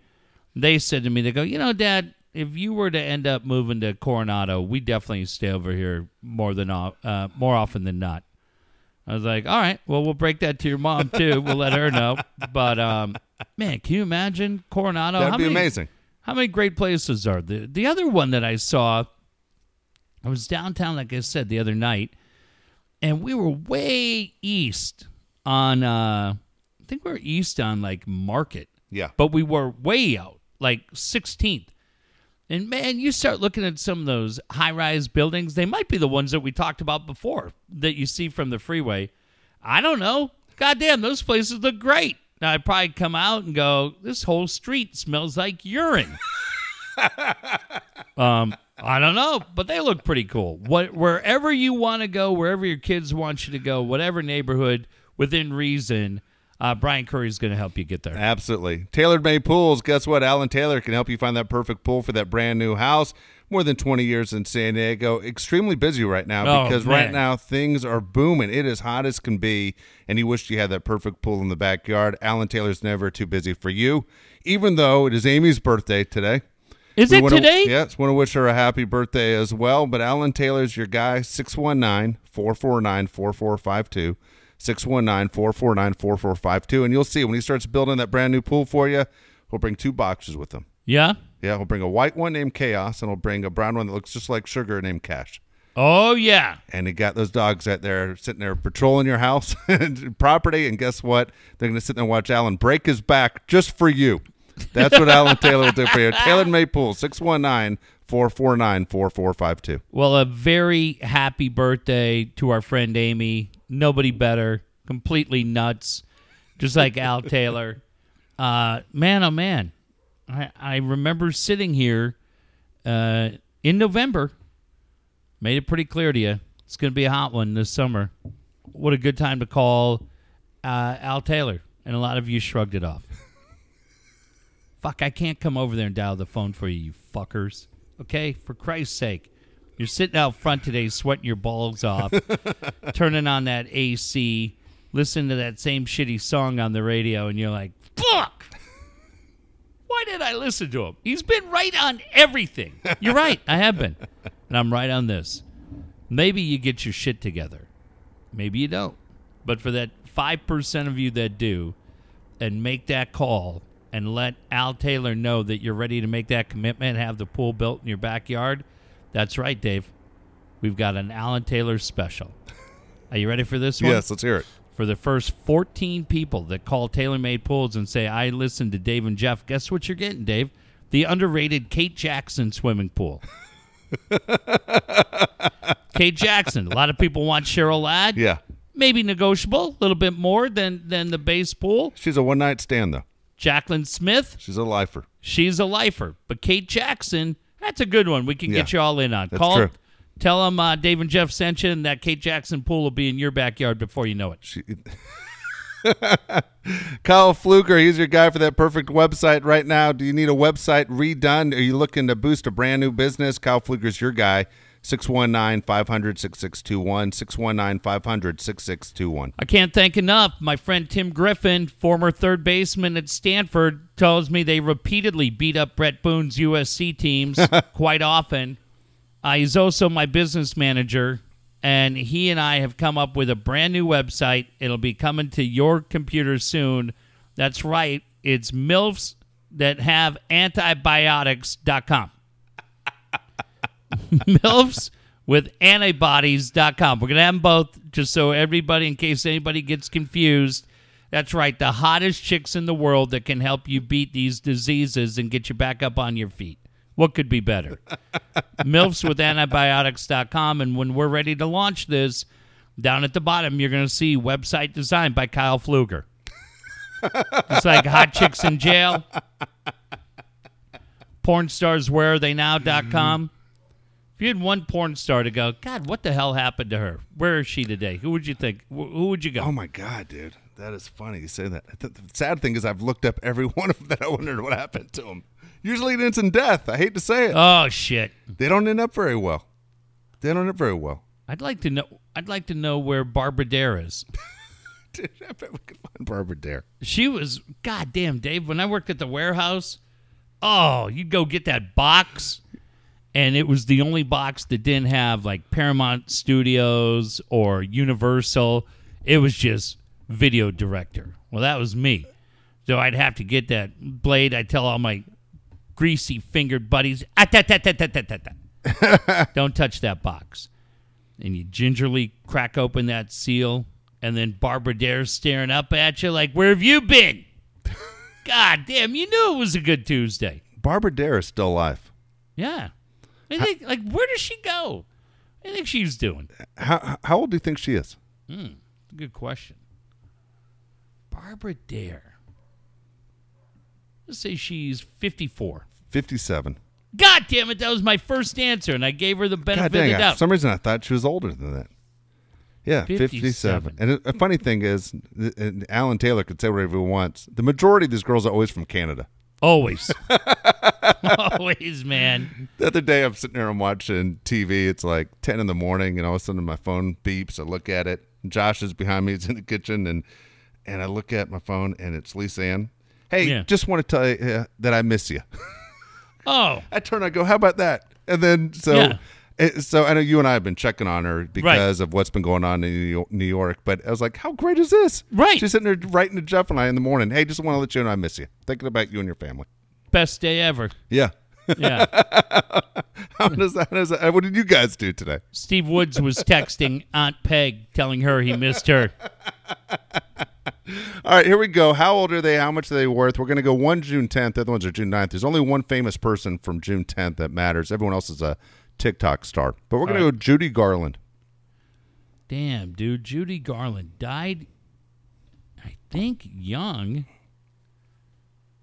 they said to me, they go, you know, Dad, if you were to end up moving to Coronado, we definitely stay over here more than uh, more often than not. I was like, all right, well, we'll break that to your mom too. We'll let her know. But um, man, can you imagine Coronado? That'd How be many- amazing. how many great places are there? The other one that I saw, I was downtown, like I said, the other night, and we were way east on, uh, I think we were east on like Market, Yeah. but we were way out, like 16th. And man, you start looking at some of those high rise buildings, they might be the ones that we talked about before that you see from the freeway. I don't know. Goddamn, those places look great. Now, I'd probably come out and go, this whole street smells like urine. um, I don't know, but they look pretty cool. What, wherever you want to go, wherever your kids want you to go, whatever neighborhood within reason, uh, Brian is going to help you get there. Absolutely. Taylor Made pools. Guess what? Alan Taylor can help you find that perfect pool for that brand new house. More than 20 years in San Diego. Extremely busy right now Oh, because right now things are booming. It is hot as can be, and you wish you had that perfect pool in the backyard. Alan Taylor's never too busy for you, even though it is Amy's birthday today. Is We it wanna- today? Just want to wish her a happy birthday as well. But Alan Taylor's your guy, 619 449 4452. 619 449 4452. And you'll see when he starts building that brand new pool for you, he'll bring two boxes with him. Yeah. Yeah, he'll bring a white one named Chaos, and he'll bring a brown one that looks just like sugar named Cash. Oh yeah. And he got those dogs out there sitting there patrolling your house and property. And guess what? They're going to sit there and watch Alan break his back just for you. That's what Alan Taylor will do for you. Taylor Made Pool, 619 449 4452. Well, a very happy birthday to our friend Amy. Nobody better. Completely nuts. Just like Al Taylor. Uh, man, oh man. I, I remember sitting here uh, in November. Made it pretty clear to you. It's going to be a hot one this summer. What a good time to call uh, Al Taylor. And a lot of you shrugged it off. Fuck, I can't come over there and dial the phone for you, you fuckers. Okay? For Christ's sake. You're sitting out front today sweating your balls off, turning on that AC, listening to that same shitty song on the radio, and you're like, fuck! Why did I listen to him? He's been right on everything. You're right. I have been. And I'm right on this. Maybe you get your shit together. Maybe you don't. But for that 5% of you that do, and make that call and let Al Taylor know that you're ready to make that commitment, have the pool built in your backyard, that's right, Dave. We've got an Alan Taylor special. Are you ready for this one? Yes, let's hear it. For the first 14 people that call Taylor Made Pools and say, I listened to Dave and Jeff, guess what you're getting, Dave? The underrated Kate Jackson swimming pool. Kate Jackson. A lot of people want Cheryl Ladd. Yeah. Maybe negotiable, a little bit more than, than the base pool. She's a one night stand, though. Jaclyn Smith, She's a lifer. she's a lifer. But Kate Jackson, that's a good one. We can get you all in on. That's Call, true. tell them uh, Dave and Jeff sent you, and that Kate Jackson pool will be in your backyard before you know it. She... Kyle Fluker, he's your guy for that perfect website right now. Do you need a website redone? Are you looking to boost a brand new business? Kyle Fluker's your guy. 619 500 6621. 619 500 6621. I can't thank enough. My friend Tim Griffin, former third baseman at Stanford, tells me they repeatedly beat up Bret Boone's USC teams quite often. Uh, he's also my business manager, and he and I have come up with a brand new website. It'll be coming to your computer soon. That's right. It's MILFs that have antibiotics.com. MILFs with antibodies.com. We're going to have them both just so everybody, in case anybody gets confused. That's right. The hottest chicks in the world that can help you beat these diseases and get you back up on your feet. What could be better? MILFs with antibiotics.com. And when we're ready to launch this, down at the bottom, you're going to see website designed by Kyle Fluker. It's like Hot Chicks in Jail. Porn stars, where are they now.com. If you had one porn star to go, God, what the hell happened to her? Where is she today? Who would you think? Who would you go? Oh my God, dude. That is funny you say that. The, sad thing is, I've looked up every one of them that I wondered what happened to them. Usually it ends in death. I hate to say it. Oh shit! they don't end up very well. They don't end up very well. I'd like to know. I'd like to know where Barbara Dare is. Dude, I bet we could find Barbara Dare. She was goddamn Dave. When I worked at the warehouse, oh, you'd go get that box, and it was the only box that didn't have like Paramount Studios or Universal. It was just video director. Well, that was me. So I'd have to get that blade. I'd tell all my greasy fingered buddies, "Ah, ta, ta, ta, ta, ta, ta, ta." don't touch that box. And you gingerly crack open that seal, and then Barbara Dare's staring up at you like, Where have you been? God damn, you knew it was a good Tuesday. Barbara Dare is still alive. Yeah. I think, like, where does she go? I think she's doing. How how old do you think she is? Hmm, good question. Barbara Dare. Let's say she's 54. Fifty-seven. God damn it, that was my first answer, and I gave her the God benefit dang! of the doubt. For some reason, I thought she was older than that. Yeah, 57. fifty-seven. And a funny thing is, Alan Taylor could say whatever he wants. The majority of these girls are always from Canada. Always. Always, man. The other day, I'm sitting there, I'm watching TV. It's like 10 in the morning, and all of a sudden my phone beeps. I look at it. Josh is behind me. He's in the kitchen, and and I look at my phone, and it's Lisa Ann. Hey, Yeah. just want to tell you uh, that I miss you. Oh, I turn, I go, how about that? And then so. Yeah. It- so I know you and I have been checking on her because of what's been going on in New York- New York, but I was like, "How great is this?" Right. She's sitting there writing to Jeff and I in the morning. Hey, just want to let you know I miss you. Thinking about you and your family. best day ever. Yeah. Yeah. How does that? How does that? What did you guys do today? Steve Woods was texting Aunt Peg, telling her he missed her. All right, here we go. How old are they? How much are they worth? We're going to go one June 10th. The other ones are June 9th. There's only one famous person from June 10th that matters. Everyone else is a TikTok star. But we're going to go Judy Garland. Damn, dude. Judy Garland died, I think, young.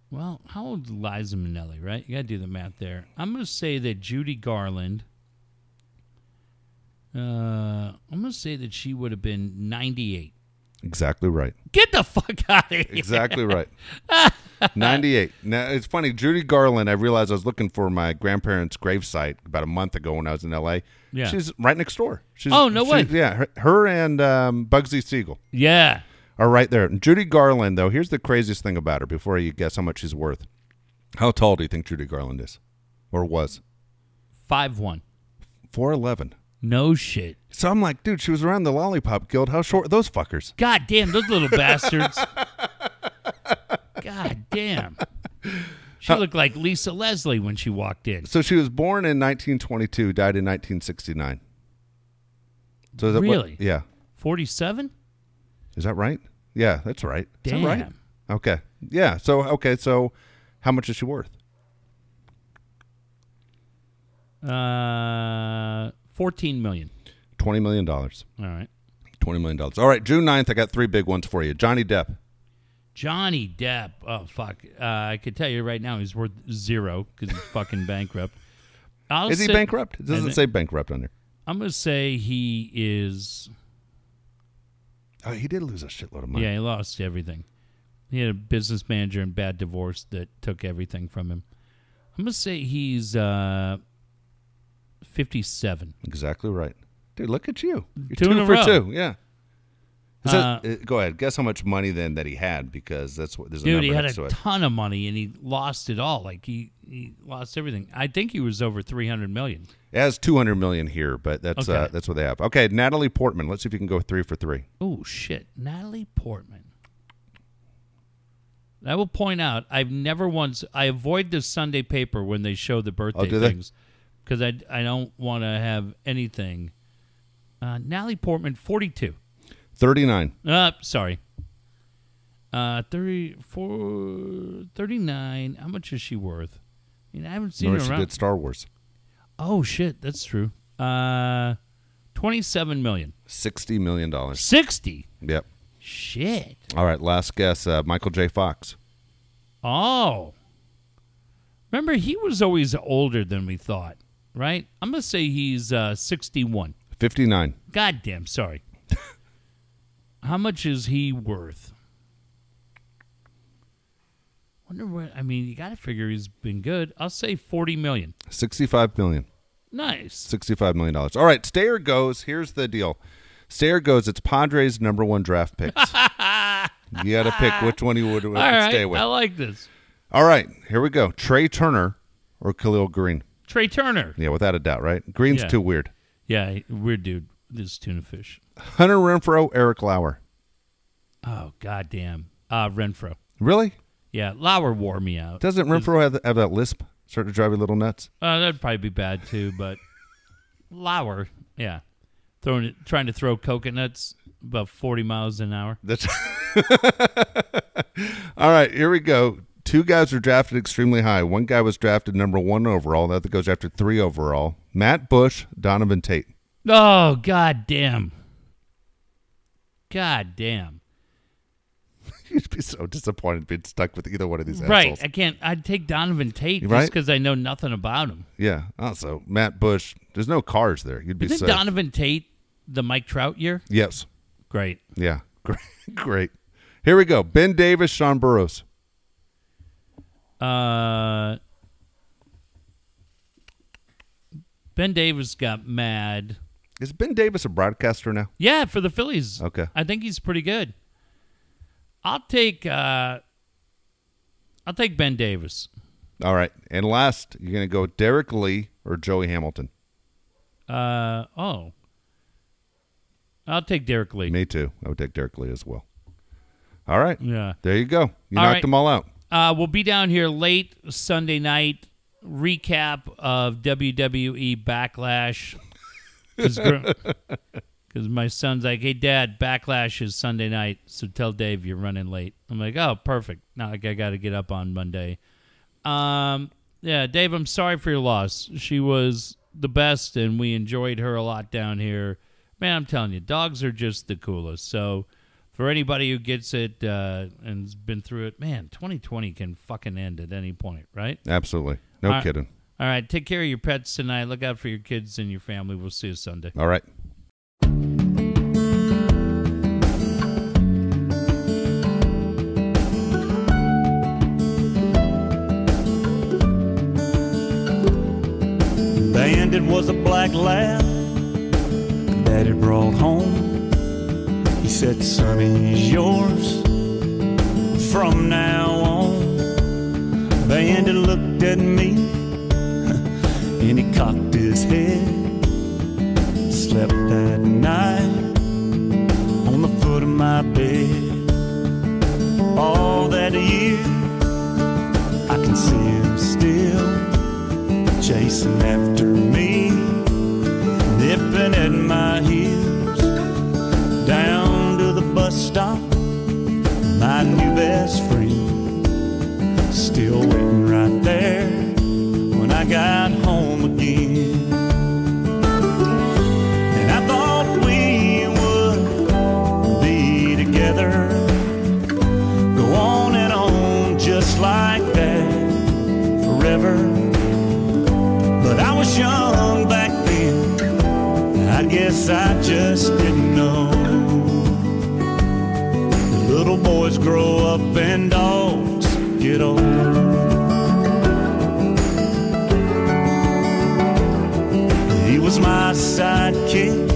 Well, how old is Liza Minnelli, right? You got to do the math there. I'm going to say that Judy Garland, uh, I'm going to say that she would have been 98. Exactly right. Get the fuck out of here. Exactly right. 98. Now, it's funny. Judy Garland, I realized I was looking for my grandparents' gravesite about a month ago when I was in L.A. Yeah. She's right next door. She's, Oh, no way. Yeah. Her, her and um, Bugsy Siegel. Yeah. are right there. And Judy Garland, though, here's the craziest thing about her before you guess how much she's worth. How tall do you think Judy Garland is? Or was? 5 1. 4'11. No shit. So I'm like, dude, she was around the Lollipop Guild. How short are those fuckers? God damn, those little bastards. God damn. She looked like Lisa Leslie when she walked in. So she was born in 1922, died in 1969. So is that what- Really? yeah. 47? Is that right? Yeah, that's right. Is Damn. that right? Okay. Yeah. So okay. So how much is she worth? Uh, 14 million. Twenty million dollars. All right. Twenty million dollars. All right. June 9th, I got three big ones for you. Johnny Depp. Johnny Depp. Oh, fuck. Uh, I could tell you right now he's worth zero because he's fucking bankrupt. I'll Is he bankrupt? It doesn't say bankrupt on there. I'm going to say he is. Oh, he did lose a shitload of money. Yeah, he lost everything. He had a business manager and bad divorce that took everything from him. I'm going to say he's uh, 57. Exactly right. Dude, look at you. You're Two two, in a for row. two. Yeah. That- Uh, uh, go ahead. Guess how much money then that he had because that's what there's a Dude, he had a ton of money and he lost it all. Like he, he lost everything. I think he was over 300 million. It has 200 million here, but that's uh, that's what they have. Okay, Natalie Portman. Let's see if you can go three for three. Oh shit, Natalie Portman. I will point out I've never once I avoid the Sunday paper when they show the birthday Oh, do they? Because I I don't want to have anything. Uh, Natalie Portman, forty two. 39. Uh, sorry. Uh, 34, 39. How much is she worth? I mean, I haven't seen Remember her she around. did Star Wars. Oh shit, that's true. Uh, twenty-seven million. 60 million dollars. Sixty. Yep. Shit. All right, last guess. Uh, Michael J. Fox. Oh. Remember, he was always older than we thought, right? I'm gonna say he's uh, sixty-one. 59. Goddamn, sorry. How much is he worth? Wonder what. I mean, you got to figure he's been good. I'll say forty million. 65 million. Nice. 65 million dollars. All right, Stayer goes. Here's the deal. Stayer goes. It's Padres' number one draft picks. you got to pick which one you would, would All right, stay with. I like this. All right, here we go. Trea Turner or Khalil Greene. Trea Turner. Yeah, without a doubt, right? Greene's Yeah. too weird. Yeah, weird dude. This is tuna fish. Hunter Renfroe, Eric Lauer. Oh goddamn. Uh, Renfroe. Really? Yeah, Lauer wore me out. Doesn't Renfroe have, have that lisp? Start to drive you a little nuts? Uh, that'd probably be bad too, but Lauer, yeah, throwing it, trying to throw coconuts about forty miles an hour. That's All right, here we go. Two guys were drafted extremely high. One guy was drafted number one overall. The other goes after three overall. Matt Bush, Donovan Tate. Oh god damn! God damn! You'd be so disappointed being stuck with either one of these Right, assholes. I can't. I'd take Donovan Tate Right? just because I know nothing about him. Yeah. Uh, also, Matt Bush. There's no cars there. You'd be Isn't safe. Donovan Tate the Mike Trout year? yes. Great. Yeah. Great. Great. Here we go. Ben Davis, Sean Burroughs. Uh, ben Davis got mad. Is Ben Davis a broadcaster now? Yeah, for the Phillies. Okay. I think he's pretty good. I'll take uh I'll take Ben Davis. All right. And last, you're going to go Derrek Lee or Joey Hamilton? Uh oh. I'll take Derrek Lee. Me too. I would take Derrek Lee as well. All right. Yeah. There you go. You All knocked right. them all out. Uh, we'll be down here late Sunday night. Recap of WWE Backlash. Because my son's like, hey, Dad, Backlash is Sunday night. So tell Dave you're running late. I'm like, oh, perfect. Not like I got to get up on Monday. Um, yeah, Dave, I'm sorry for your loss. She was the best, and we enjoyed her a lot down here. Man, I'm telling you, dogs are just the coolest. So for anybody who gets it uh, and's been through it, man, 2020 can fucking end at any point, right? Absolutely. No All right. kidding. All right, take care of your pets tonight. Look out for your kids and your family. We'll see you Sunday. All right. Bandit was a black lab that had brought home. He said, Sonny is yours from now on. Bandit looked at me and he cocked his head. Slept that night on the foot of my bed. All that year, I can see him still chasing after me, nipping at my there when I got home again. And I thought we would be together, go on and on just like that forever. But I was young back then. I guess I just didn't know. Little boys grow up and dogs get old. quem